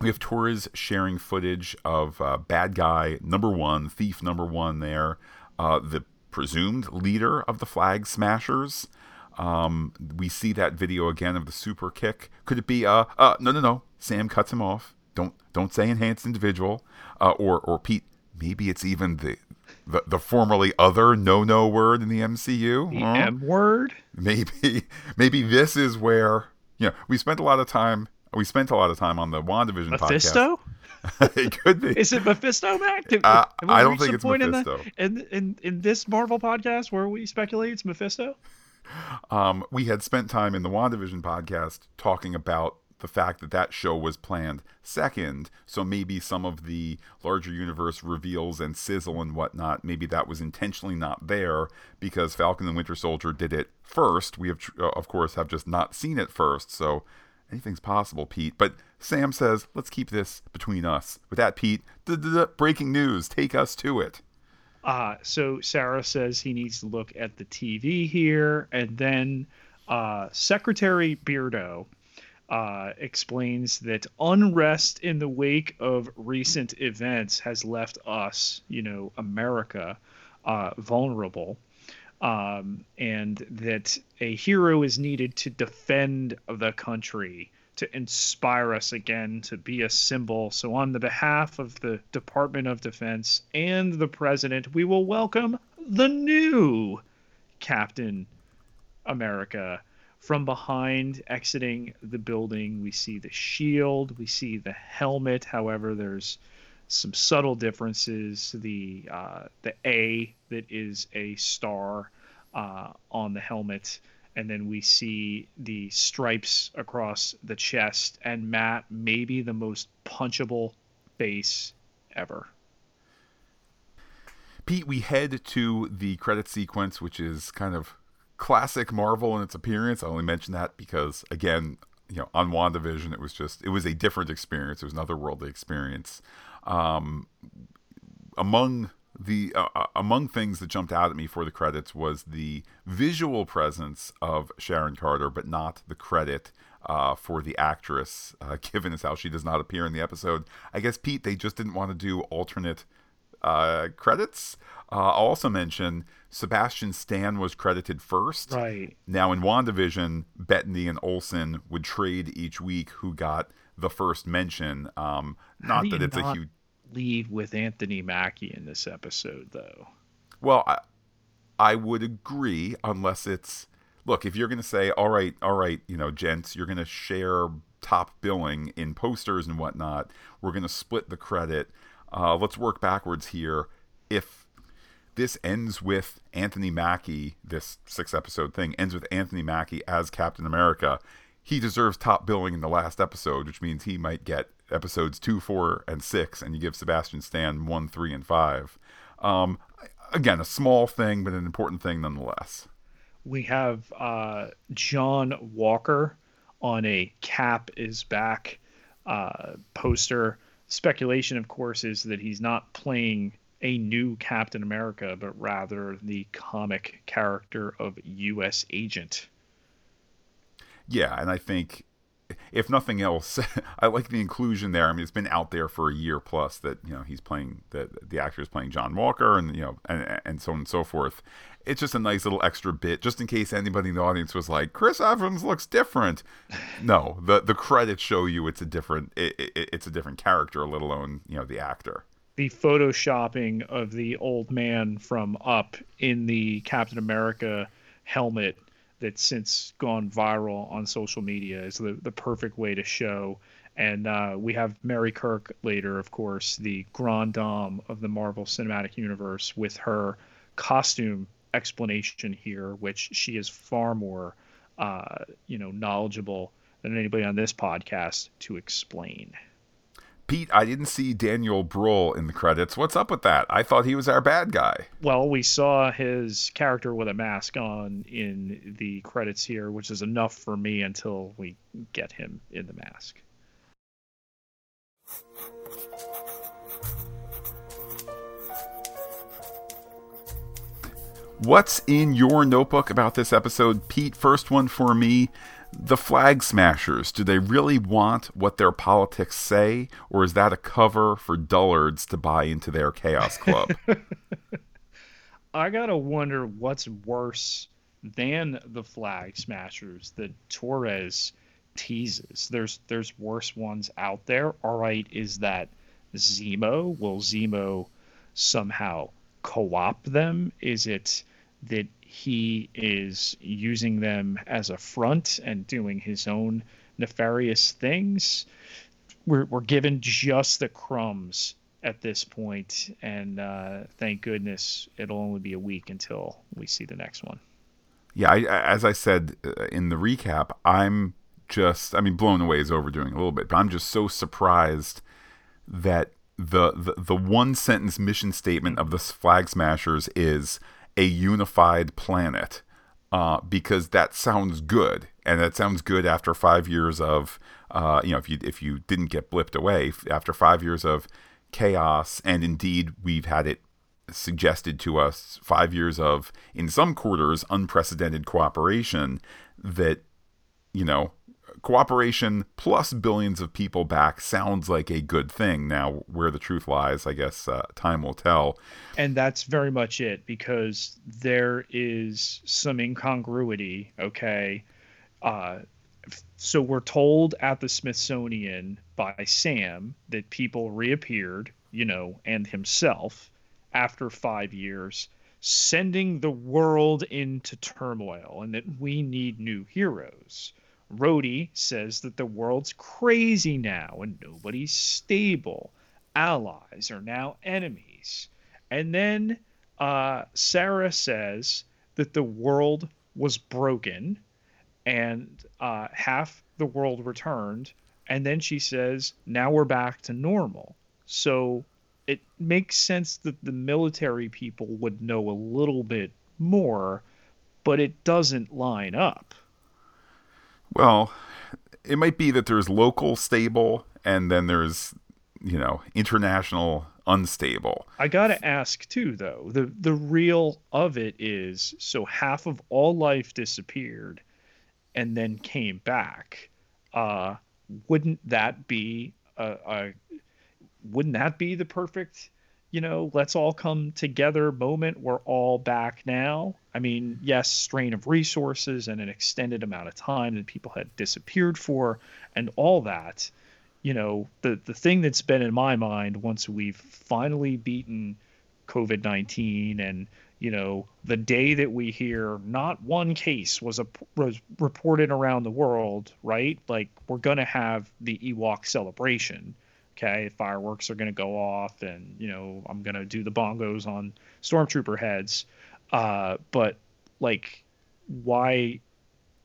we have Torres sharing footage of uh, bad guy number one, thief number one there, uh, the presumed leader of the Flag Smashers. Um, we see that video again of the super kick. Could it be? Uh, uh, no, no, no. Sam cuts him off. Don't don't say enhanced individual. Uh, or or Pete. Maybe it's even the the, the formerly other no no word in the MCU.
The
huh?
M word.
maybe maybe this is where you know we spent a lot of time. We spent a lot of time on the Wandavision podcast.
Mephisto?
podcast. it could be.
Is it Mephisto, Mac? Have-
Uh, I don't think it's
point
Mephisto.
In, the, in in in this Marvel podcast where we speculate it's Mephisto.
Um, we had spent time in the WandaVision podcast talking about the fact that that show was planned second. So maybe some of the larger universe reveals and sizzle and whatnot, maybe that was intentionally not there because Falcon and Winter Soldier did it first. We have, uh, of course, have just not seen it first. So anything's possible, Pete. But Sam says, let's keep this between us. With that, Pete, breaking news. Take us to it.
Uh, so Sarah says he needs to look at the TV here, and then uh, Secretary Beardo uh, explains that unrest in the wake of recent events has left us, you know, America, uh, vulnerable, um, and that a hero is needed to defend the country, to inspire us again, to be a symbol. So, on the behalf of the Department of Defense and the President, we will welcome the new Captain America. From behind, exiting the building, we see the shield, we see the helmet. However, there's some subtle differences. The uh, the A that is a star uh, on the helmet, and then we see the stripes across the chest. And Matt, maybe the most punchable face ever.
Pete, we head to the credit sequence, which is kind of classic Marvel in its appearance. I only mention that because, again, you know, on WandaVision, it was just, it was a different experience. It was another worldly experience. Um, among the uh, uh, among things that jumped out at me for the credits was the visual presence of Sharon Carter, but not the credit uh, for the actress, uh, given as how she does not appear in the episode. I guess Pete, they just didn't want to do alternate uh, credits. Uh, I'll also mention Sebastian Stan was credited first.
Right.
Now in WandaVision, Bettany and Olsen would trade each week who got the first mention. Um, not that it's
not
a huge.
lead with Anthony Mackie in this episode, though.
Well, I, I would agree unless it's look if you're going to say all right, all right, you know, gents, you're going to share top billing in posters and whatnot. We're going to split the credit. Uh, let's work backwards here. If this ends with Anthony Mackie, this six episode thing ends with Anthony Mackie as Captain America, he deserves top billing in the last episode, which means he might get episodes two, four, and six, and you give Sebastian Stan one, three, and five. Um, again, a small thing, but an important thing nonetheless.
We have uh, John Walker on a Cap is back uh, poster. Speculation, of course, is that he's not playing a new Captain America, but rather the comic character of U.S. Agent.
Yeah, and I think if nothing else, I like the inclusion there. I mean, it's been out there for a year plus that you know he's playing that the actor is playing John Walker, and you know, and and so on and so forth. It's just a nice little extra bit, just in case anybody in the audience was like, "Chris Evans looks different." no, the the credits show you it's a different it, it, it's a different character, let alone you know the actor.
The photoshopping of the old man from Up in the Captain America helmet that's since gone viral on social media is the, the perfect way to show. And uh, we have Mary Kirk later, of course, the grand dame of the Marvel Cinematic Universe, with her costume explanation here, which she is far more, uh, you know, knowledgeable than anybody on this podcast to explain.
Pete, I didn't see Daniel Bruhl in the credits. What's up with that? I thought he was our bad guy.
Well, we saw his character with a mask on in the credits here, which is enough for me until we get him in the mask.
What's in your notebook about this episode? Pete, first one for me. The Flag Smashers, do they really want what their politics say, or is that a cover for dullards to buy into their Chaos Club?
I gotta wonder what's worse than the Flag Smashers that Torres teases. There's there's worse ones out there. All right, is that Zemo? Will Zemo somehow co-opt them? Is it that he is using them as a front and doing his own nefarious things? We're we're given just the crumbs at this point, and uh, thank goodness it'll only be a week until we see the next one.
yeah, I, as I said uh, in the recap, I'm just, I mean, blown away is overdoing a little bit, but I'm just so surprised that the, the, the one sentence mission statement of the Flag Smashers is a unified planet. Uh, because that sounds good, and that sounds good after five years of, uh, you know, if you if you didn't get blipped away after five years of chaos, and indeed we've had it suggested to us five years of, in some quarters, unprecedented cooperation. That you know, cooperation plus billions of people back sounds like a good thing. Now, where the truth lies, I guess uh, time will tell.
And that's very much it because there is some incongruity, okay? Uh, so we're told at the Smithsonian by Sam that people reappeared, you know, and himself after five years, sending the world into turmoil and that we need new heroes. Rhodey says that the world's crazy now and nobody's stable. Allies are now enemies. And then uh, Sarah says that the world was broken and uh, half the world returned. And then she says, now we're back to normal. So it makes sense that the military people would know a little bit more, but it doesn't line up.
Well, it might be that there's local stable and then there's, you know, international unstable.
I gotta ask too, though. The the real of it is so half of all life disappeared, and then came back. Uh, wouldn't that be a, a wouldn't that be the perfect you know, let's all come together moment. We're all back now. I mean, yes, strain of resources and an extended amount of time that people had disappeared for and all that. You know, the the thing that's been in my mind once we've finally beaten COVID 19 and you know the day that we hear not one case was a was reported around the world right like we're going to have the Ewok celebration okay fireworks are going to go off and you know i'm going to do the bongos on stormtrooper heads. Uh, but like why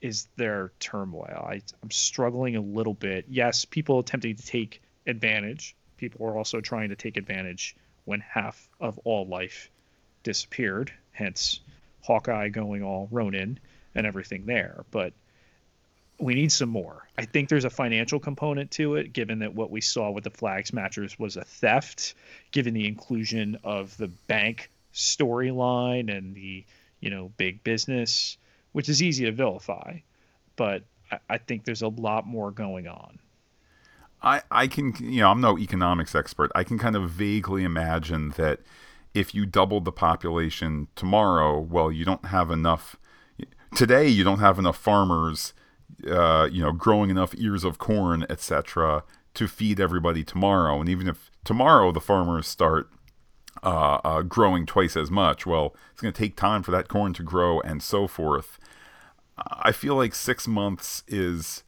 is there turmoil? I, i'm struggling a little bit. Yes people attempting to take advantage. People are also trying to take advantage when half of all life disappeared hence hawkeye going all ronin and everything there. But we need some more. I think there's a financial component to it, given that what we saw with the flag smashers was a theft, given the inclusion of the bank storyline and the you know big business, which is easy to vilify, but I, I think there's a lot more going on.
I, I can you know I'm no economics expert. I can kind of vaguely imagine that if you doubled the population tomorrow, well, you don't have enough. Today, you don't have enough farmers uh, you know, growing enough ears of corn, etc., to feed everybody tomorrow. And even if tomorrow the farmers start uh, uh, growing twice as much, well, it's going to take time for that corn to grow and so forth. I feel like six months is,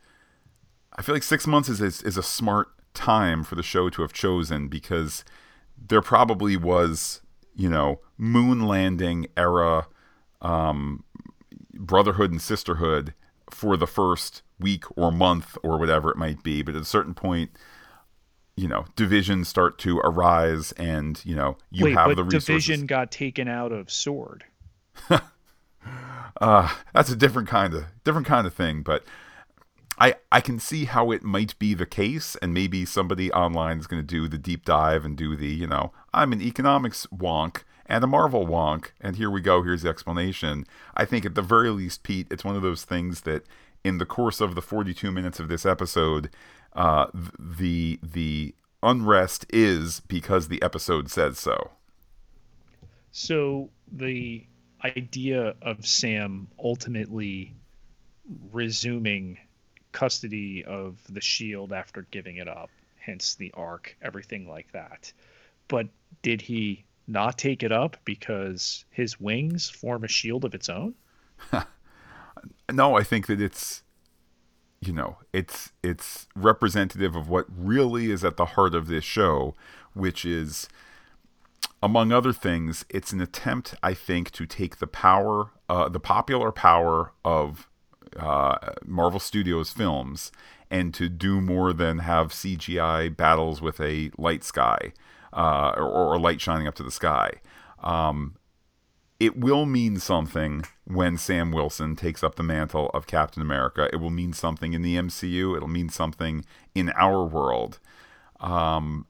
I feel like six months is is, is a smart time for the show to have chosen because there probably was, you know, moon landing era, um, brotherhood and sisterhood for the first week or month or whatever it might be. But at a certain point, you know, divisions start to arise, and you know, you
Wait,
have
but
the resources.
division got taken out of sword.
uh, that's a different kind of different kind of thing, but. I, I can see how it might be the case, and maybe somebody online is going to do the deep dive and do the, you know, I'm an economics wonk and a Marvel wonk, and here we go, here's the explanation. I think at the very least, Pete, it's one of those things that in the course of the 42 minutes of this episode, uh, the the unrest is because the episode says so.
So the idea of Sam ultimately resuming custody of the shield after giving it up, hence the arc, everything like that. But did he not take it up because his wings form a shield of its own?
no, I think that it's you know, it's it's representative of what really is at the heart of this show, which is among other things, it's an attempt, I think, to take the power, uh, the popular power of uh, Marvel Studios films and to do more than have CGI battles with a light sky uh, or, or, light shining up to the sky. Um, it will mean something when Sam Wilson takes up the mantle of Captain America. It will mean something in the MCU. It'll mean something in our world. Um,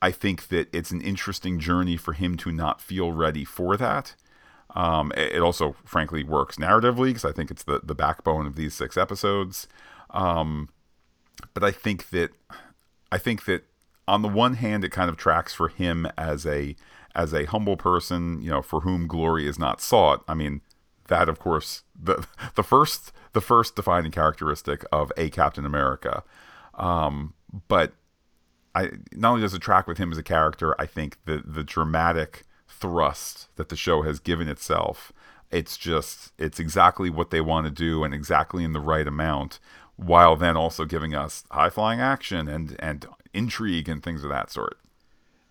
I think that it's an interesting journey for him to not feel ready for that. Um, it also, frankly, works narratively because I think it's the, the backbone of these six episodes. Um, but I think that I think that on the one hand, it kind of tracks for him as a as a humble person, you know, for whom glory is not sought. I mean, that of course the the first the first defining characteristic of a Captain America. Um, but I not only does it track with him as a character, I think the the dramatic thrust that the show has given itself, it's just it's exactly what they want to do and exactly in the right amount, while then also giving us high flying action and and intrigue and things of that sort.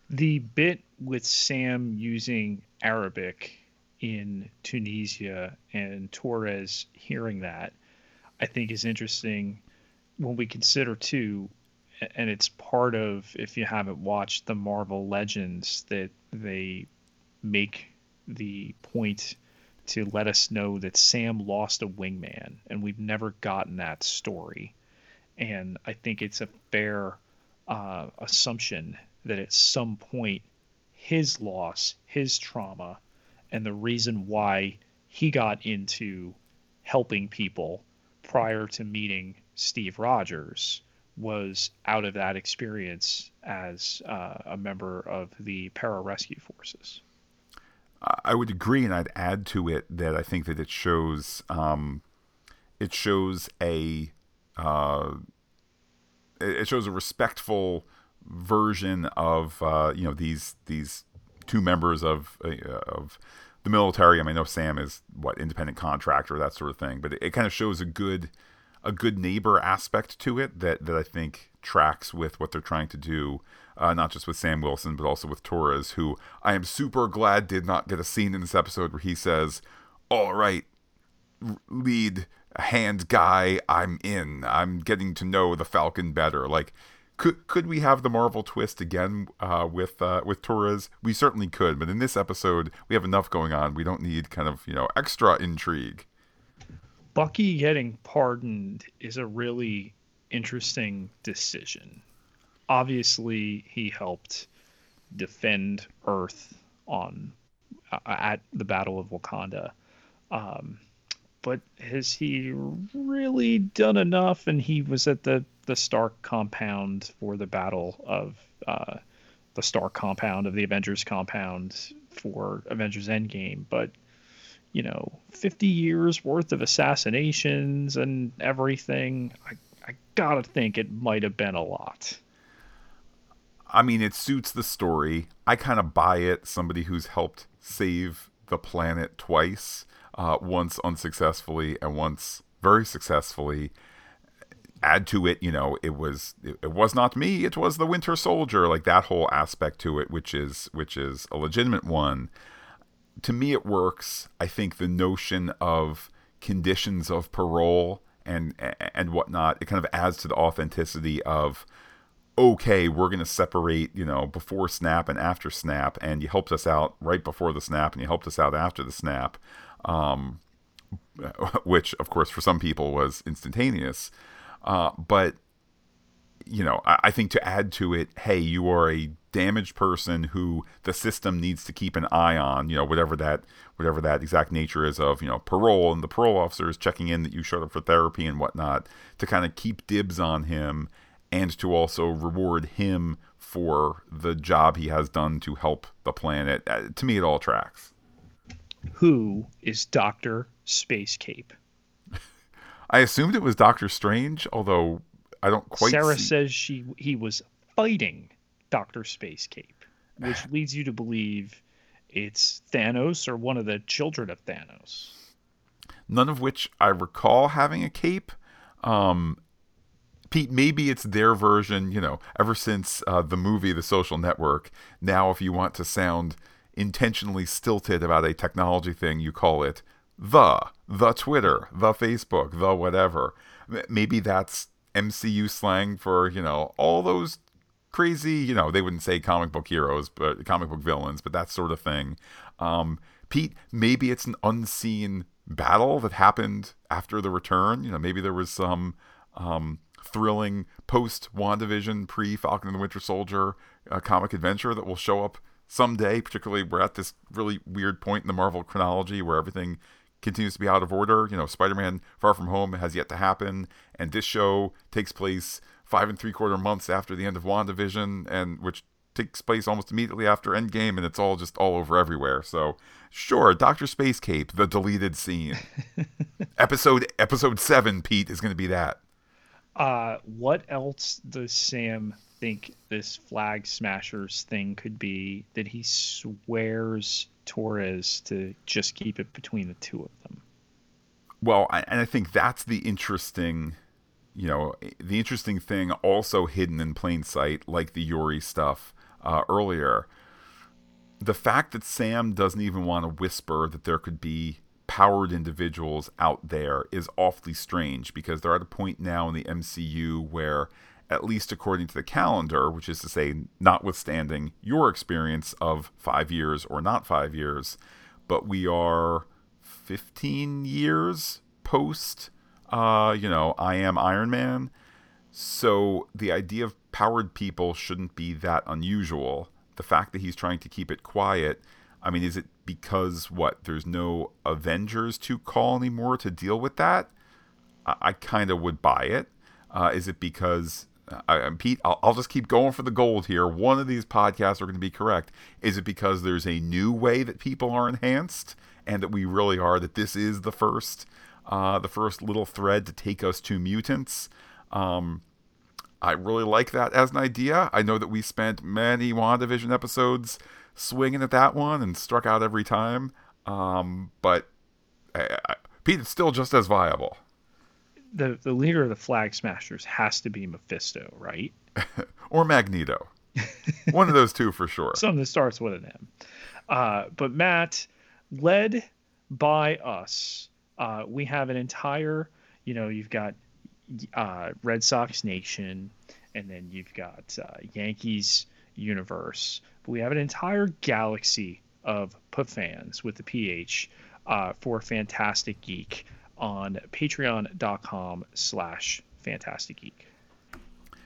The bit with Sam using Arabic in Tunisia and Torres hearing that, I think is interesting when we consider too, and it's part of if you haven't watched the Marvel Legends that they make the point to let us know that Sam lost a wingman, and we've never gotten that story. And I think it's a fair uh, assumption that at some point his loss, his trauma, and the reason why he got into helping people prior to meeting Steve Rogers was out of that experience as uh, a member of the pararescue forces.
I would agree, and I'd add to it that I think that it shows um, it shows a uh, it shows a respectful version of uh, you know these these two members of uh, of the military. I mean, I know Sam is what independent contractor, that sort of thing, but it, it kind of shows a good a good neighbor aspect to it that that I think tracks with what they're trying to do. Uh, not just with Sam Wilson, but also with Torres, who I am super glad did not get a scene in this episode where he says, "All right, lead hand guy, I'm in. I'm getting to know the Falcon better." Like, could could we have the Marvel twist again uh, with uh, with Torres? We certainly could, but in this episode, we have enough going on. We don't need kind of you know extra intrigue.
Bucky getting pardoned is a really interesting decision. Obviously, he helped defend Earth on uh, at the Battle of Wakanda. Um, but has he really done enough? And he was at the the Stark compound for the Battle of uh, the Stark compound of the Avengers compound for Avengers Endgame, but you know, 50 years worth of assassinations and everything. I, gotta think it might have been a lot.
I mean, it suits the story. I kind of buy it. Somebody who's helped save the planet twice, uh, once unsuccessfully and once very successfully. Add to it, you know, it was it, it was not me. It was the Winter Soldier. Like that whole aspect to it, which is which is a legitimate one. To me, it works. I think the notion of conditions of parole and and whatnot, it kind of adds to the authenticity of okay, we're going to separate, you know, before snap and after snap, and you helped us out right before the snap, and you helped us out after the snap, um, which, of course, for some people was instantaneous. Uh, but you know, I, I think to add to it, hey, you are a damaged person who the system needs to keep an eye on. You know, whatever that whatever that exact nature is of you know parole, and the parole officer is checking in that you showed up for therapy and whatnot to kind of keep dibs on him and to also reward him for the job he has done to help the planet. Uh, to me, it all tracks.
Who is Doctor Space Cape?
I assumed it was Doctor Strange, although I don't quite.
Sarah
see...
says she he was fighting Doctor Space Cape, which leads you to believe it's Thanos or one of the children of Thanos.
None of which I recall having a cape. Um, Pete, maybe it's their version, you know, ever since uh, the movie The Social Network. Now, if you want to sound intentionally stilted about a technology thing, you call it the, the Twitter, the Facebook, the whatever. Maybe that's MCU slang for, you know, all those crazy, you know, they wouldn't say comic book heroes, but comic book villains, but that sort of thing. Um, Pete, maybe it's an unseen battle that happened after the return. You know, maybe there was some um, thrilling post WandaVision, pre Falcon and the Winter Soldier uh, comic adventure that will show up someday. Particularly, we're at this really weird point in the Marvel chronology where everything continues to be out of order. You know, Spider Man Far From Home has yet to happen, and this show takes place five and three quarter months after the end of WandaVision, and which takes place almost immediately after Endgame, and it's all just all over everywhere. So, sure, Doctor Space Cape, the deleted scene, episode episode seven, Pete is going to be that.
Uh, what else does Sam think this flag smashers thing could be that he swears Torres to just keep it between the two of them?
Well, I, and I think that's the interesting, you know, the interesting thing also hidden in plain sight, like the Yori stuff uh, earlier. The fact that Sam doesn't even want to whisper that there could be powered individuals out there is awfully strange because they're at a point now in the MCU where, at least according to the calendar, which is to say, notwithstanding your experience of five years or not five years, but we are 15 years post, uh, you know, I am Iron Man. So the idea of powered people shouldn't be that unusual. The fact that he's trying to keep it quiet I mean, is it because what there's no Avengers to call anymore to deal with that? I, I kind of would buy it. Uh, is it because I, Pete, I'll, I'll just keep going for the gold here. One of these podcasts are going to be correct. Is it because there's a new way that people are enhanced, and that we really are that this is the first, uh, the first little thread to take us to mutants? Um, I really like that as an idea. I know that we spent many WandaVision episodes swinging at that one and struck out every time. Um, but I, I, Pete, it's still just as viable.
The the leader of the Flag Smashers has to be Mephisto, right?
Or Magneto. one of those two for sure.
Something that starts with an M. Uh, but Matt, led by us, uh, we have an entire, you know, you've got uh, Red Sox Nation, and then you've got uh, Yankees universe. But we have an entire galaxy of fans with the PH uh, for Phantastic Geek on patreon.com slash Phantastic Geek.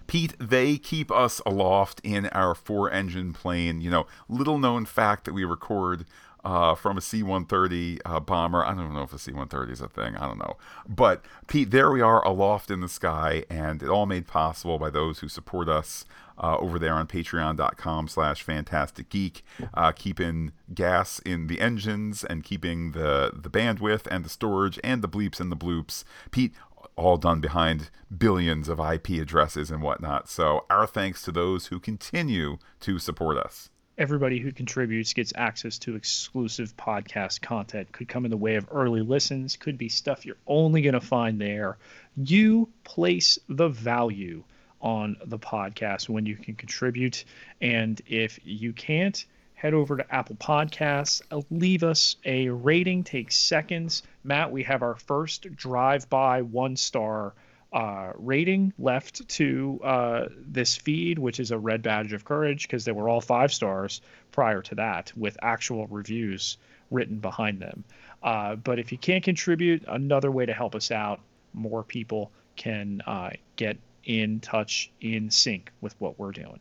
Pete, they keep us aloft in our four engine plane. You know, little known fact that we record uh, from a C 130 uh, bomber. I don't know if a C 130 is a thing. I don't know. But, Pete, there we are aloft in the sky, and it all made possible by those who support us. Uh, over there on patreon.com slash Phantastic Geek uh, keeping gas in the engines and keeping the the bandwidth and the storage and the bleeps and the bloops pete all done behind billions of IP addresses and whatnot. So, our thanks to those who continue to support us.
Everybody who contributes gets access to exclusive podcast content. Could come in the way of early listens. Could be stuff you're only going to find there. You place the value on the podcast when you can contribute. And if you can't head over to apple podcasts uh, leave us a rating takes seconds. Matt we have our first drive by one star uh, rating left to uh, this feed, which is a red badge of courage because they were all five stars prior to that with actual reviews written behind them. Uh, but if you can't contribute, another way to help us out, more people can uh, get in touch, in sync with what we're doing.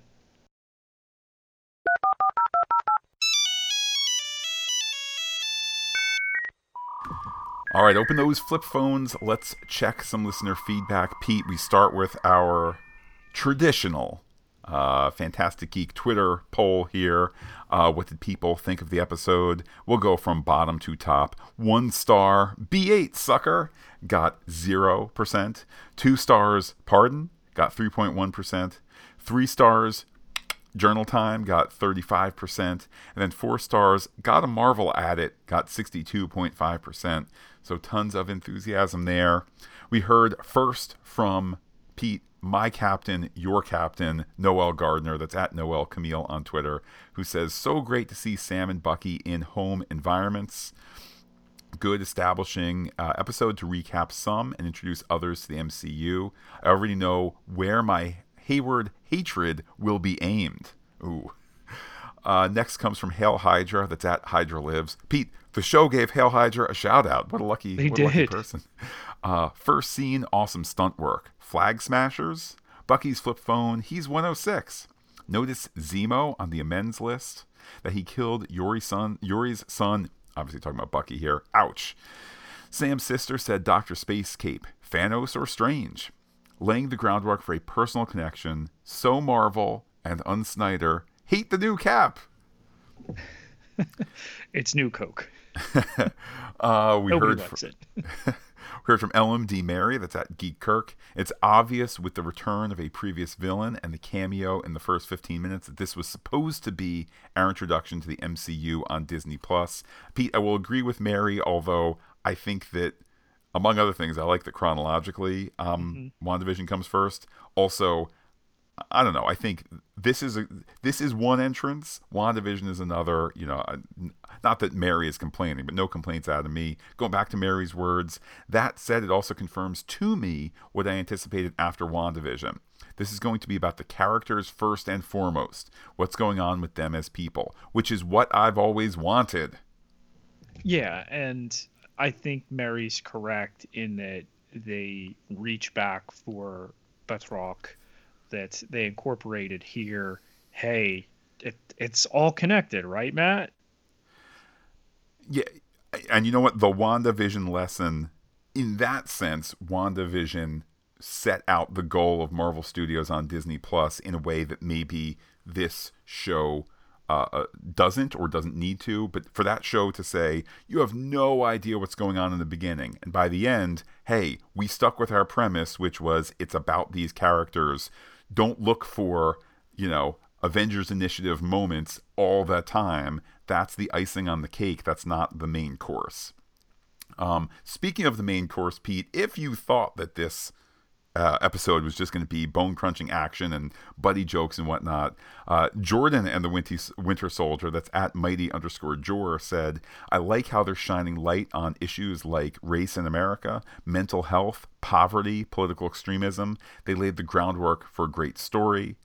All right, open those flip phones. Let's check some listener feedback. Pete, we start with our traditional uh, Phantastic Geek Twitter poll here. Uh, what did people think of the episode? We'll go from bottom to top. One star, B8 sucker, got 0%. Two stars, pardon, got 3.1%. Three stars, Journal Time got 35%, and then four stars got a Marvel at it, got 62.5%. So tons of enthusiasm there. We heard first from Pete, my captain, your captain, Noel Gardner, that's at Noel Camille on Twitter, who says, So great to see Sam and Bucky in home environments good establishing uh, episode to recap some and introduce others to the MCU. I already know where my Hayward hatred will be aimed. Ooh. Uh, next comes from Hail Hydra, that's at Hydra Lives. Pete, the show gave Hail Hydra a shout out. What a lucky,
They
what a lucky person. Uh, first scene, awesome stunt work. Flag smashers. Bucky's flip phone, he's 106. Notice Zemo on the amends list that he killed Yori's son, Yori's son, obviously talking about Bucky here. Ouch. Sam's sister said Dr. Space Cape, Thanos or Strange, laying the groundwork for a personal connection. So Marvel and Unsnyder hate the new Cap.
It's New Coke.
Uh, we
Nobody
heard
it.
We heard from LMD Mary, that's at Geek Kirk. It's obvious with the return of a previous villain and the cameo in the first 15 minutes that this was supposed to be our introduction to the MCU on Disney Plus. Pete, I will agree with Mary, although I think that, among other things, I like that chronologically, um, WandaVision comes first. Also, I don't know. I think this is a this is one entrance. WandaVision is another. You know, uh, not that Mary is complaining, but no complaints out of me. Going back to Mary's words, that said, it also confirms to me what I anticipated after WandaVision. This is going to be about the characters first and foremost. What's going on with them as people, which is what I've always wanted.
Yeah, and I think Mary's correct in that they reach back for Batroc, that they incorporated here. Hey, it, it's all connected, right, Matt?
Yeah, and you know what? The WandaVision lesson, in that sense, WandaVision set out the goal of Marvel Studios on Disney Plus in a way that maybe this show uh, uh, doesn't or doesn't need to. But for that show to say, you have no idea what's going on in the beginning. And by the end, hey, we stuck with our premise, which was it's about these characters. Don't look for, you know, Avengers Initiative moments all the time. That's the icing on the cake. That's not the main course. Um, speaking of the main course, Pete, if you thought that this uh, episode was just going to be bone crunching action and buddy jokes and whatnot. Uh, Jordan and the Winter, Winter Soldier, that's at mighty underscore Jor, said, I like how they're shining light on issues like race in America, mental health, poverty, political extremism. They laid the groundwork for a great story.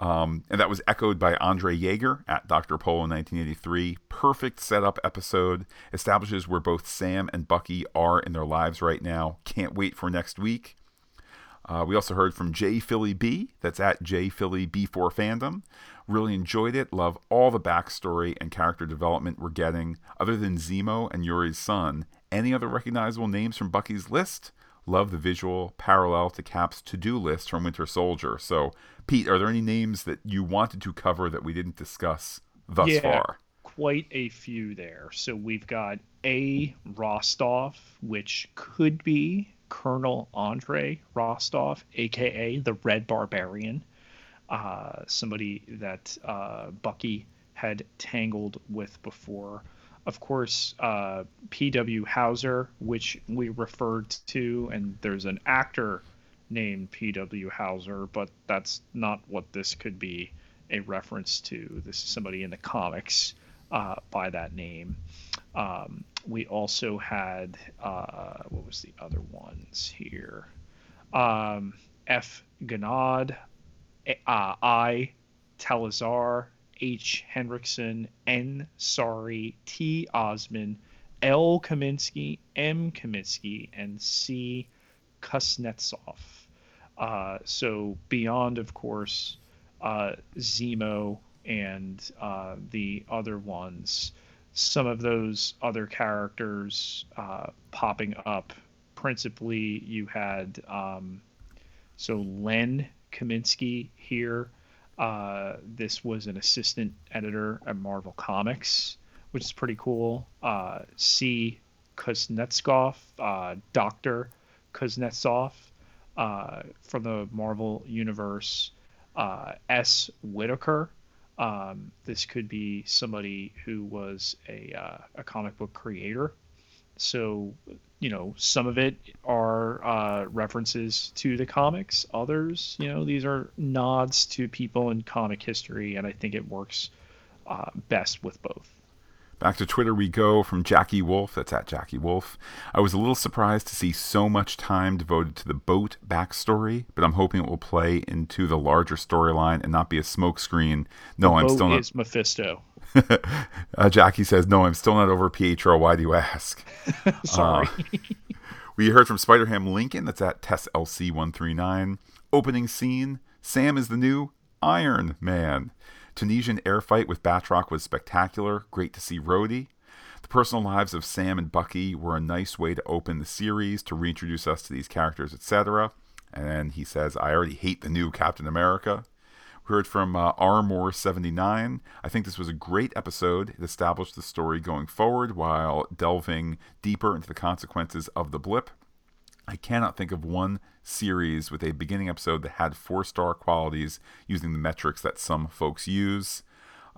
Um, and that was echoed by Andre Yeager at Dr. Polo in 1983. Perfect setup episode. Establishes where both Sam and Bucky are in their lives right now. Can't wait for next week. Uh, we also heard from J Philly B. That's at J Philly B4 Fandom. Really enjoyed it. Love all the backstory and character development we're getting. Other than Zemo and Yori's son, any other recognizable names from Bucky's list? Love the visual parallel to Cap's to do list from Winter Soldier. So, Pete, are there any names that you wanted to cover that we didn't discuss thus
Yeah.
far?
quite a few there. So we've got A. Rostov, which could be Colonel Andre Rostov, aka the Red Barbarian, uh, somebody that uh, Bucky had tangled with before. Of course, uh, P.W. Hauser, which we referred to, and there's an actor named P.W. Hauser, but that's not what this could be a reference to. This is somebody in the comics uh, by that name. Um, we also had uh, what was the other ones here? Um, F. Ganad, uh, I. Talazar, H. Hendrickson, N. Sorry, T. Osman, L. Kaminski, M. Kaminski, and C. Kuznetsov. Uh, so beyond, of course, uh, Zemo and uh, the other ones, some of those other characters uh, popping up. Principally, you had um, so Len Kaminski here. Uh, this was an assistant editor at Marvel Comics, which is pretty cool. Uh, C. Kuznetsov, uh, Doctor Kuznetsov uh, from the Marvel Universe. Uh, S. Whitaker. Um, this could be somebody who was a, uh, a comic book creator. So, you know, some of it are uh, references to the comics. Others, you know, these are nods to people in comic history, and I think it works uh, best with both.
Back to Twitter we go from Jackie Wolf. That's at Jackie Wolf. I was a little surprised to see so much time devoted to the boat backstory, but I'm hoping it will play into the larger storyline and not be a smokescreen. No, I'm
Boat
still not.
is Mephisto.
uh, Jackie says, "No, I'm still not over Pietro. Why do you ask?"
Sorry.
We heard from Spider Ham Lincoln. That's at Tess LC one three nine. Opening scene: Sam is the new Iron Man. Tunisian air fight with Batroc was spectacular. Great to see Rhodey. The personal lives of Sam and Bucky were a nice way to open the series to reintroduce us to these characters, etc. And he says, "I already hate the new Captain America." We heard from uh, Armor79. I think this was a great episode. It established the story going forward while delving deeper into the consequences of the blip. I cannot think of one series with a beginning episode that had four star qualities using the metrics that some folks use.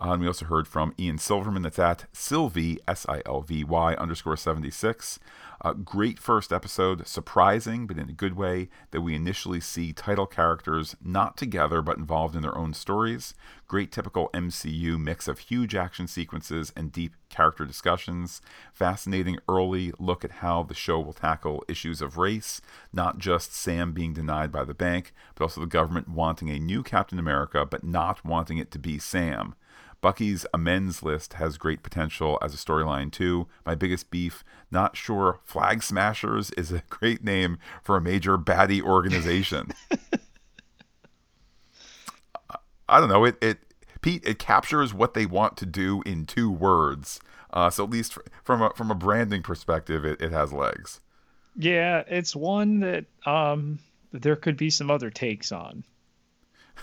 Uh, and we also heard from Ian Silverman. That's at Sylvie, S I L V Y underscore 76. Uh, great first episode. Surprising, but in a good way, that we initially see title characters not together but involved in their own stories. Great typical MCU mix of huge action sequences and deep character discussions. Fascinating early look at how the show will tackle issues of race, not just Sam being denied by the bank, but also the government wanting a new Captain America but not wanting it to be Sam. Bucky's amends list has great potential as a storyline too. My biggest beef, not sure Flag Smashers is a great name for a major baddie organization. I don't know. It it Pete it captures what they want to do in two words. Uh, so at least from a from a branding perspective, it, it has legs.
Yeah, it's one that um that there could be some other takes on.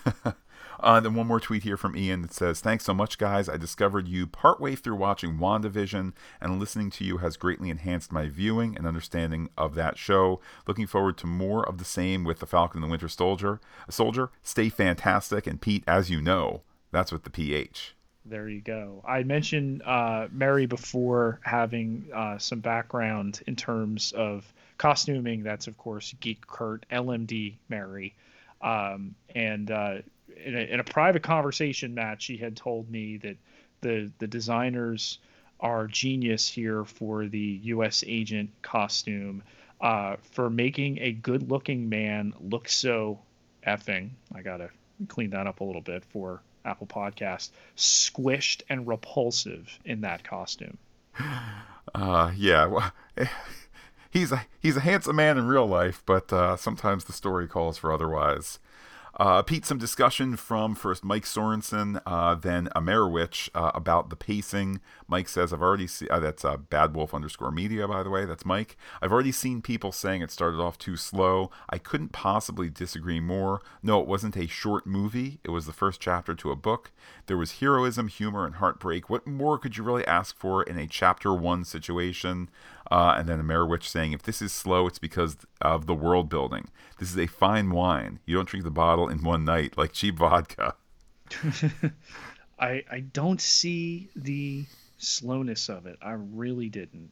Uh, then one more tweet here from Ian that says, Thanks so much, guys. I discovered you partway through watching WandaVision, and listening to you has greatly enhanced my viewing and understanding of that show. Looking forward to more of the same with The Falcon and the Winter Soldier. Soldier, stay fantastic. And Pete, as you know, that's with the PH.
There you go. I mentioned uh, Mary before having uh, some background in terms of costuming. That's, of course, Geek Kurt, LMD Mary. Um, and uh, in a, in a private conversation, Matt, she had told me that the the designers are genius here for the U.S. agent costume uh, for making a good-looking man look so effing. I gotta clean that up a little bit for Apple Podcast. Squished and repulsive in that costume.
Uh, yeah. He's a he's a handsome man in real life, but uh, sometimes the story calls for otherwise. Uh, Pete, some discussion from first Mike Sorensen, uh, then Amerowich uh, about the pacing. Mike says, I've already seen, uh, that's uh, Bad Wolf underscore media, by the way. That's Mike. I've already seen people saying it started off too slow. I couldn't possibly disagree more. No, it wasn't a short movie, it was the first chapter to a book. There was heroism, humor, and heartbreak. What more could you really ask for in a chapter one situation? Uh, and then the Amerowich saying, if this is slow, it's because of the world building. This is a fine wine. You don't drink the bottle in one night like cheap vodka.
I I don't see the slowness of it. I really didn't.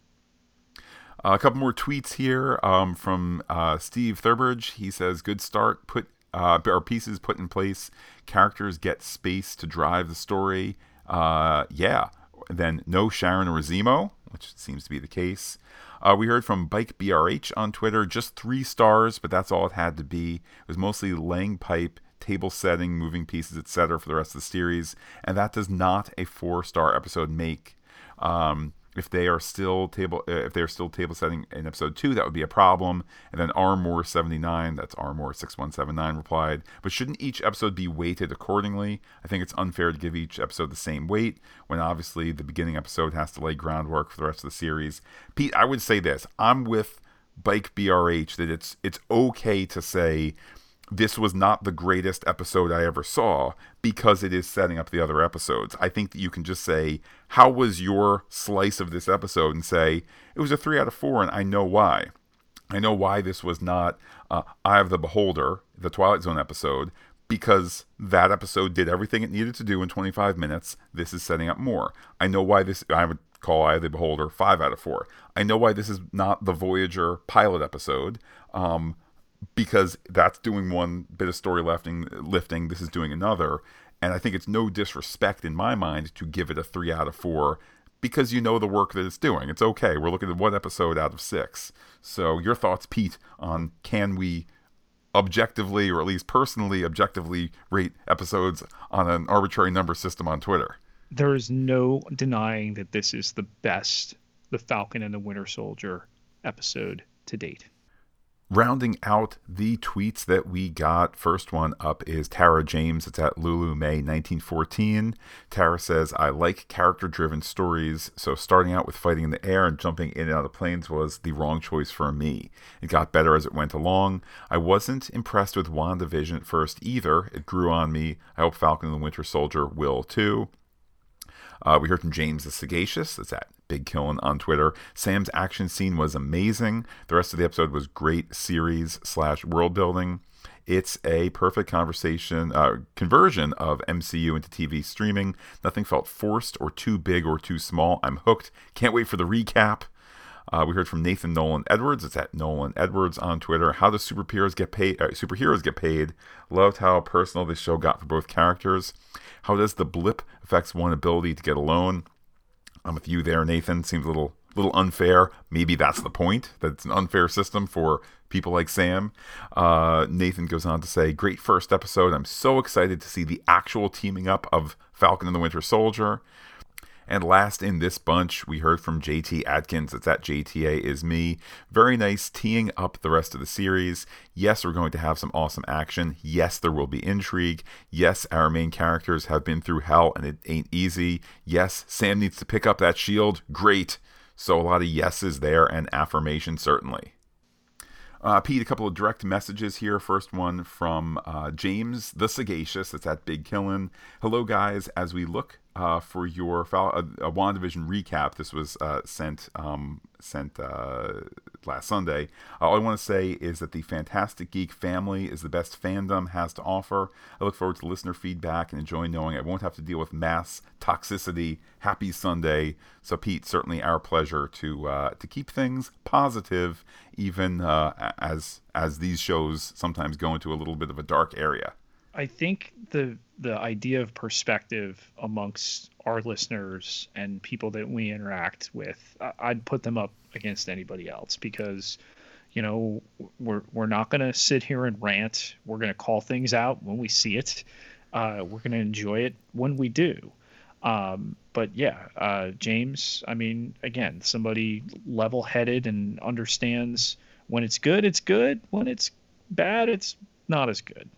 Uh, a couple more tweets here um, from uh, Steve Thurbridge. He says, "Good start. Put uh, our pieces put in place. Characters get space to drive the story. Uh, yeah. Then no Sharon or Zemo, which seems to be the case. Uh, we heard from Bike BRH on Twitter, just three stars, but that's all it had to be. It was mostly laying pipe, table setting, moving pieces, etc. for the rest of the series, and that does not a four-star episode make. Um, if they are still table, uh, if they are still table setting in episode two, that would be a problem. And then Armor seventy nine, that's Armor six one seven nine replied, but shouldn't each episode be weighted accordingly? I think it's unfair to give each episode the same weight when obviously the beginning episode has to lay groundwork for the rest of the series. Pete, I would say this: I'm with Bike BRH that it's it's okay to say this was not the greatest episode I ever saw because it is setting up the other episodes. I think that you can just say, How was your slice of this episode? and say, It was a three out of four, and I know why. I know why this was not uh, Eye of the Beholder, the Twilight Zone episode, because that episode did everything it needed to do in 25 minutes. This is setting up more. I know why this, I would call Eye of the Beholder five out of four. I know why this is not the Voyager pilot episode. Um, because that's doing one bit of story lifting, lifting. This is doing another, and I think it's no disrespect in my mind to give it a three out of four because you know the work that it's doing. It's okay. We're looking at one episode out of six. So your thoughts, Pete, on can we objectively, or at least personally, objectively rate episodes on an arbitrary number system on Twitter?
There is no denying that this is the best The Falcon and the Winter Soldier episode to date
rounding out the tweets that we got, first one up is Tara James. It's at Lulu May 1914. Tara says, I like character driven stories, so starting out with fighting in the air and jumping in and out of planes was the wrong choice for me. It got better as it went along. I wasn't impressed with WandaVision at first either. It grew on me. I hope Falcon and the Winter Soldier will too. Uh, we heard from James the Sagacious. That's at Big Killin on Twitter. Sam's action scene was amazing. The rest of the episode was great series slash world building. It's a perfect conversation uh, conversion of MCU into TV streaming. Nothing felt forced or too big or too small. I'm hooked. Can't wait for the recap. Uh, we heard from Nathan Nolan Edwards. It's at Nolan Edwards on Twitter. How do superheroes get paid? Uh, superheroes get paid. Loved how personal this show got for both characters. How does the blip affects one ability to get a loan? I'm with you there, Nathan. Seems a little little unfair. Maybe that's the point. That it's an unfair system for people like Sam. Uh, Nathan goes on to say, "Great first episode. I'm so excited to see the actual teaming up of Falcon and the Winter Soldier." And last in this bunch, we heard from JT Atkins. It's that JTA is me. Very nice teeing up the rest of the series. Yes, we're going to have some awesome action. Yes, there will be intrigue. Yes, our main characters have been through hell and it ain't easy. Yes, Sam needs to pick up that shield. Great. So a lot of yeses there and affirmation certainly. Uh, Pete, a couple of direct messages here. First one from uh, James the Sagacious. It's at Big Killin. Hello, guys. As we look uh, for your Fal- a WandaVision recap, this was uh, sent um, sent uh, last Sunday. Uh, all I want to say is that the Phantastic Geek family is the best fandom has to offer. I look forward to listener feedback and enjoy knowing I won't have to deal with mass toxicity. Happy Sunday. So, Pete, certainly our pleasure to uh, to keep things positive, even uh, as as these shows sometimes go into a little bit of a dark area.
I think the the idea of perspective amongst our listeners and people that we interact with, I'd put them up against anybody else because, you know, we're we're not going to sit here and rant. We're going to call things out when we see it. Uh, we're going to enjoy it when we do. Um, but yeah, uh, James, I mean, again, somebody level headed and understands when it's good, it's good. When it's bad, it's not as good.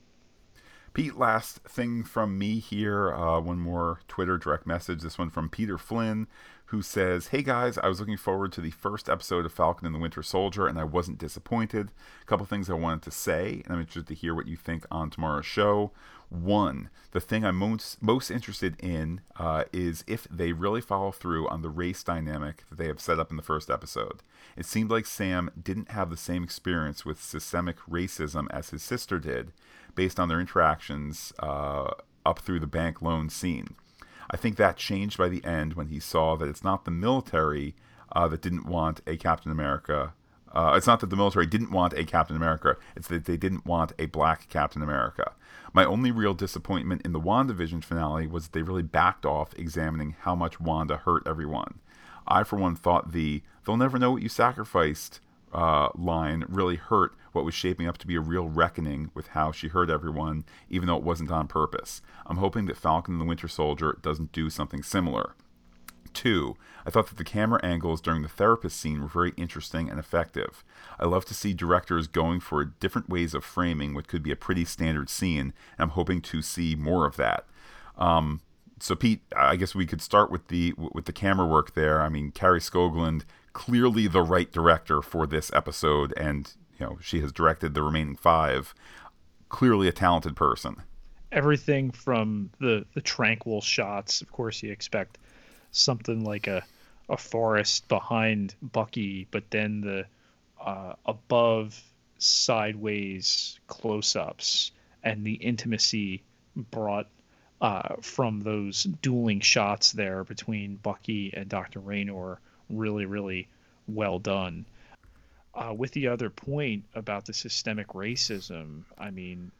Pete, last thing from me here. Uh, one more Twitter direct message. This one from Peter Flynn, who says, Hey guys, I was looking forward to the first episode of Falcon and the Winter Soldier, and I wasn't disappointed. A couple things I wanted to say, and I'm interested to hear what you think on tomorrow's show. One, the thing I'm most, most interested in uh, is if they really follow through on the race dynamic that they have set up in the first episode. It seemed like Sam didn't have the same experience with systemic racism as his sister did, based on their interactions uh, up through the bank loan scene. I think that changed by the end when he saw that it's not the military uh, that didn't want a Captain America. Uh, it's not that the military didn't want a Captain America, it's that they didn't want a black Captain America. My only real disappointment in the WandaVision finale was that they really backed off examining how much Wanda hurt everyone. I, for one, thought the they'll never know what you sacrificed uh, line really hurt what was shaping up to be a real reckoning with how she hurt everyone, even though it wasn't on purpose. I'm hoping that Falcon and the Winter Soldier doesn't do something similar. Two, I thought that the camera angles during the therapist scene were very interesting and effective. I love to see directors going for different ways of framing what could be a pretty standard scene, and I'm hoping to see more of that. Um, so Pete, I guess we could start with the with the camera work there. I mean, Kari Skogland clearly the right director for this episode, and you know she has directed the remaining five. Clearly a talented person.
everything from the the tranquil shots of course you expect something like a a forest behind bucky but then the uh, above sideways close-ups and the intimacy brought uh, from those dueling shots there between bucky and dr raynor really really well done uh, with the other point about the systemic racism i mean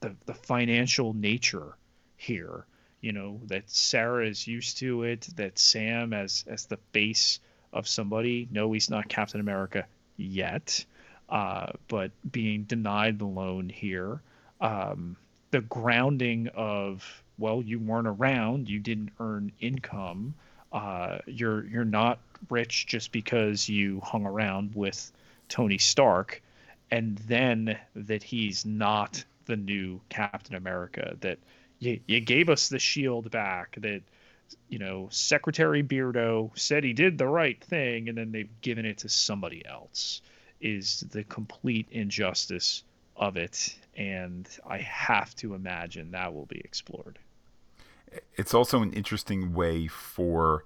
the the financial nature here. You know that Sarah is used to it. That Sam, as as the face of somebody, no, he's not Captain America yet, uh, but being denied the loan here. Um, the grounding of well, you weren't around, you didn't earn income. Uh, you're you're not rich just because you hung around with Tony Stark, and then that he's not the new Captain America. That you, you gave us the shield back. That you know Secretary Beardo said he did the right thing, and then they've given it to somebody else. Is the complete injustice of it, and I have to imagine that will be explored.
It's also an interesting way for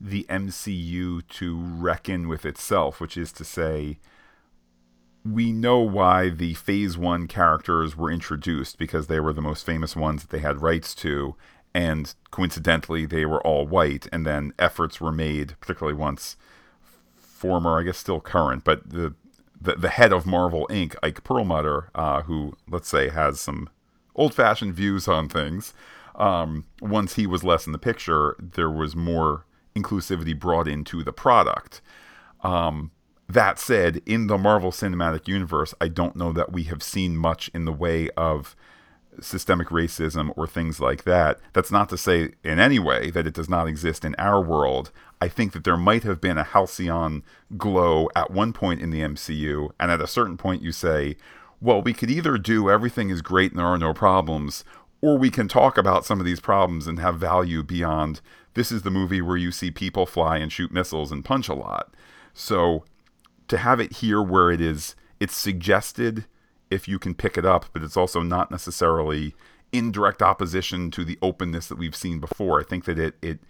the MCU to reckon with itself, which is to say, we know why the phase one characters were introduced because they were the most famous ones that they had rights to and coincidentally they were all white and then efforts were made particularly once former i guess still current but the the, the head of marvel inc. Ike perlmutter uh, who let's say has some old-fashioned views on things um, once he was less in the picture there was more inclusivity brought into the product. Um, that said, in the Marvel Cinematic Universe, I don't know that we have seen much in the way of systemic racism or things like that. That's not to say in any way that it does not exist in our world. I think that there might have been a halcyon glow at one point in the MCU, and at a certain point you say, well, we could either do everything is great and there are no problems, or we can talk about some of these problems and have value beyond this is the movie where you see people fly and shoot missiles and punch a lot. So to have it here where it is it's suggested if you can pick it up, but it's also not necessarily in direct opposition to the openness that we've seen before. I think that it it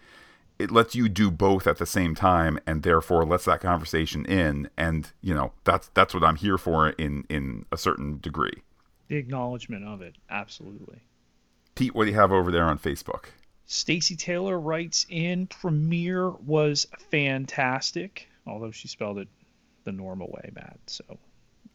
it lets you do both at the same time and therefore lets that conversation in and you know that's that's what I'm here for in in a certain degree.
The acknowledgement of it, absolutely.
Pete, what do you have over there on Facebook?
Stacy Taylor writes in Premiere was fantastic, although she spelled it the normal way, Matt. So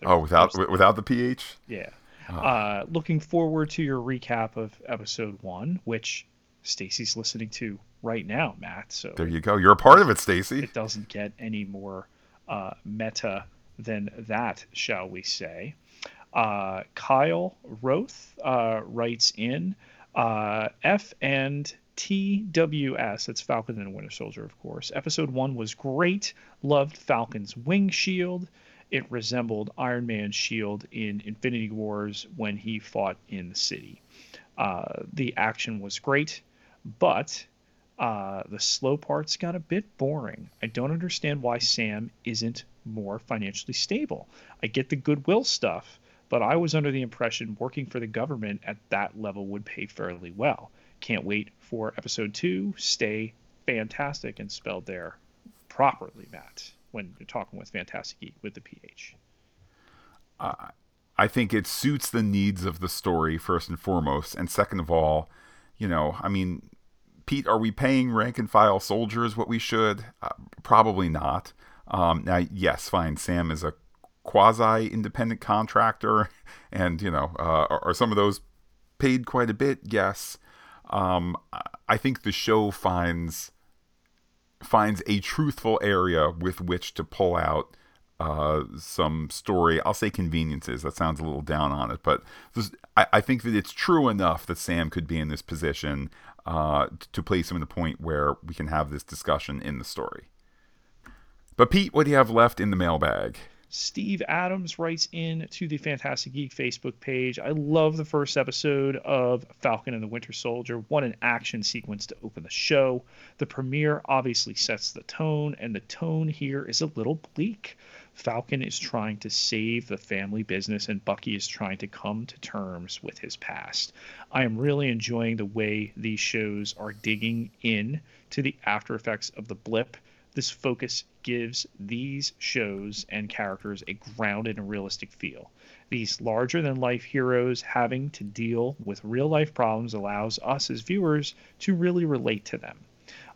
Oh, without without the ph?
Yeah. Uh, looking forward to your recap of episode one, which Stacy's listening to right now, Matt. So
There you go. You're a part of it, Stacy.
it doesn't get any more uh, meta than that, shall we say. Uh, Kyle Roth uh, writes in uh, F and TWS. That's Falcon and Winter Soldier, of course. Episode one was great. Loved Falcon's wing shield. It resembled Iron Man's shield in Infinity Wars when he fought in the city. Uh, the action was great, but uh, the slow parts got a bit boring. I don't understand why Sam isn't more financially stable. I get the goodwill stuff, but I was under the impression working for the government at that level would pay fairly well. Can't wait for episode two. Stay fantastic and spelled there properly, Matt, when you're talking with Phantastic Geek with the PH.
I think it suits the needs of the story first and foremost, and second of all, you know, I mean, Pete, are we paying rank and file soldiers what we should? Uh, probably not. Um, now, yes, fine. Sam is a quasi-independent contractor, and you know, uh, are, are some of those paid quite a bit? Yes. Um, I- think the show finds finds a truthful area with which to pull out uh, some story. I'll say conveniences. That sounds a little down on it, but this, I, I think that it's true enough that Sam could be in this position uh, to place him in the point where we can have this discussion in the story. But Pete, what do you have left in the mailbag?
Steve Adams writes in to the Phantastic Geek Facebook page. I love the first episode of Falcon and the Winter Soldier. What an action sequence to open the show. The premiere obviously sets the tone, and the tone here is a little bleak. Falcon is trying to save the family business, and Bucky is trying to come to terms with his past. I am really enjoying the way these shows are digging in to the after effects of the blip this focus gives these shows and characters a grounded and realistic feel. These larger than life heroes having to deal with real life problems allows us as viewers to really relate to them.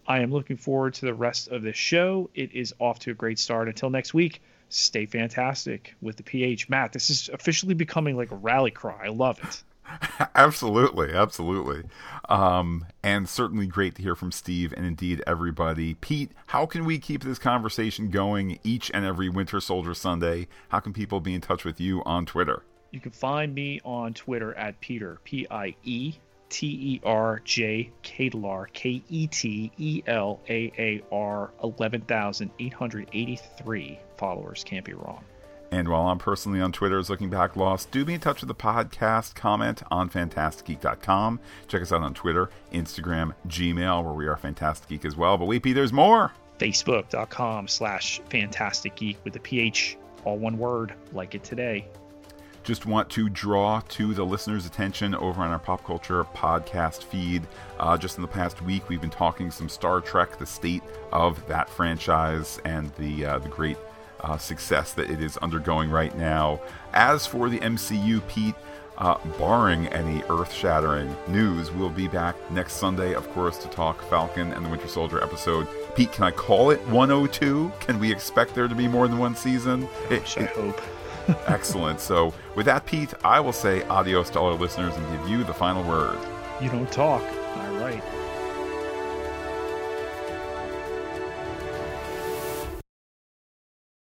I am looking forward to the rest of this show. It is off to a great start. Until next week, stay fantastic with the PH. Matt, this is officially becoming like a rally cry. I love it.
absolutely, absolutely. Um, and certainly great to hear from Steve and indeed everybody. Pete, how can we keep this conversation going each and every Winter Soldier Sunday? How can people be in touch with you on Twitter?
You can find me on Twitter at Peter, P I E T E R J K E T E L A A R, 11,883 followers. Can't be wrong.
And while I'm personally on Twitter as Looking Back Lost, do be in touch with the podcast. Comment on phantasticgeek.com. Check us out on Twitter, Instagram, Gmail, where we are Phantastic Geek as well. But wait, there's more.
Facebook.com slash Phantastic Geek with the PH, all one word, like it today.
just want to draw to the listeners' attention over on our pop culture podcast feed. Uh, just in the past week, we've been talking some Star Trek, the state of that franchise, and the uh, the great uh, success that it is undergoing right now. As for the MCU, Pete. Uh, barring any earth-shattering news, we'll be back next Sunday, of course, to talk Falcon and the Winter Soldier episode. Pete, can I call it 102? Can we expect there to be more than one season? It-
I
it-
hope.
Excellent. So, with that, Pete, I will say adios to all our listeners and give you the final word.
You don't talk. I write.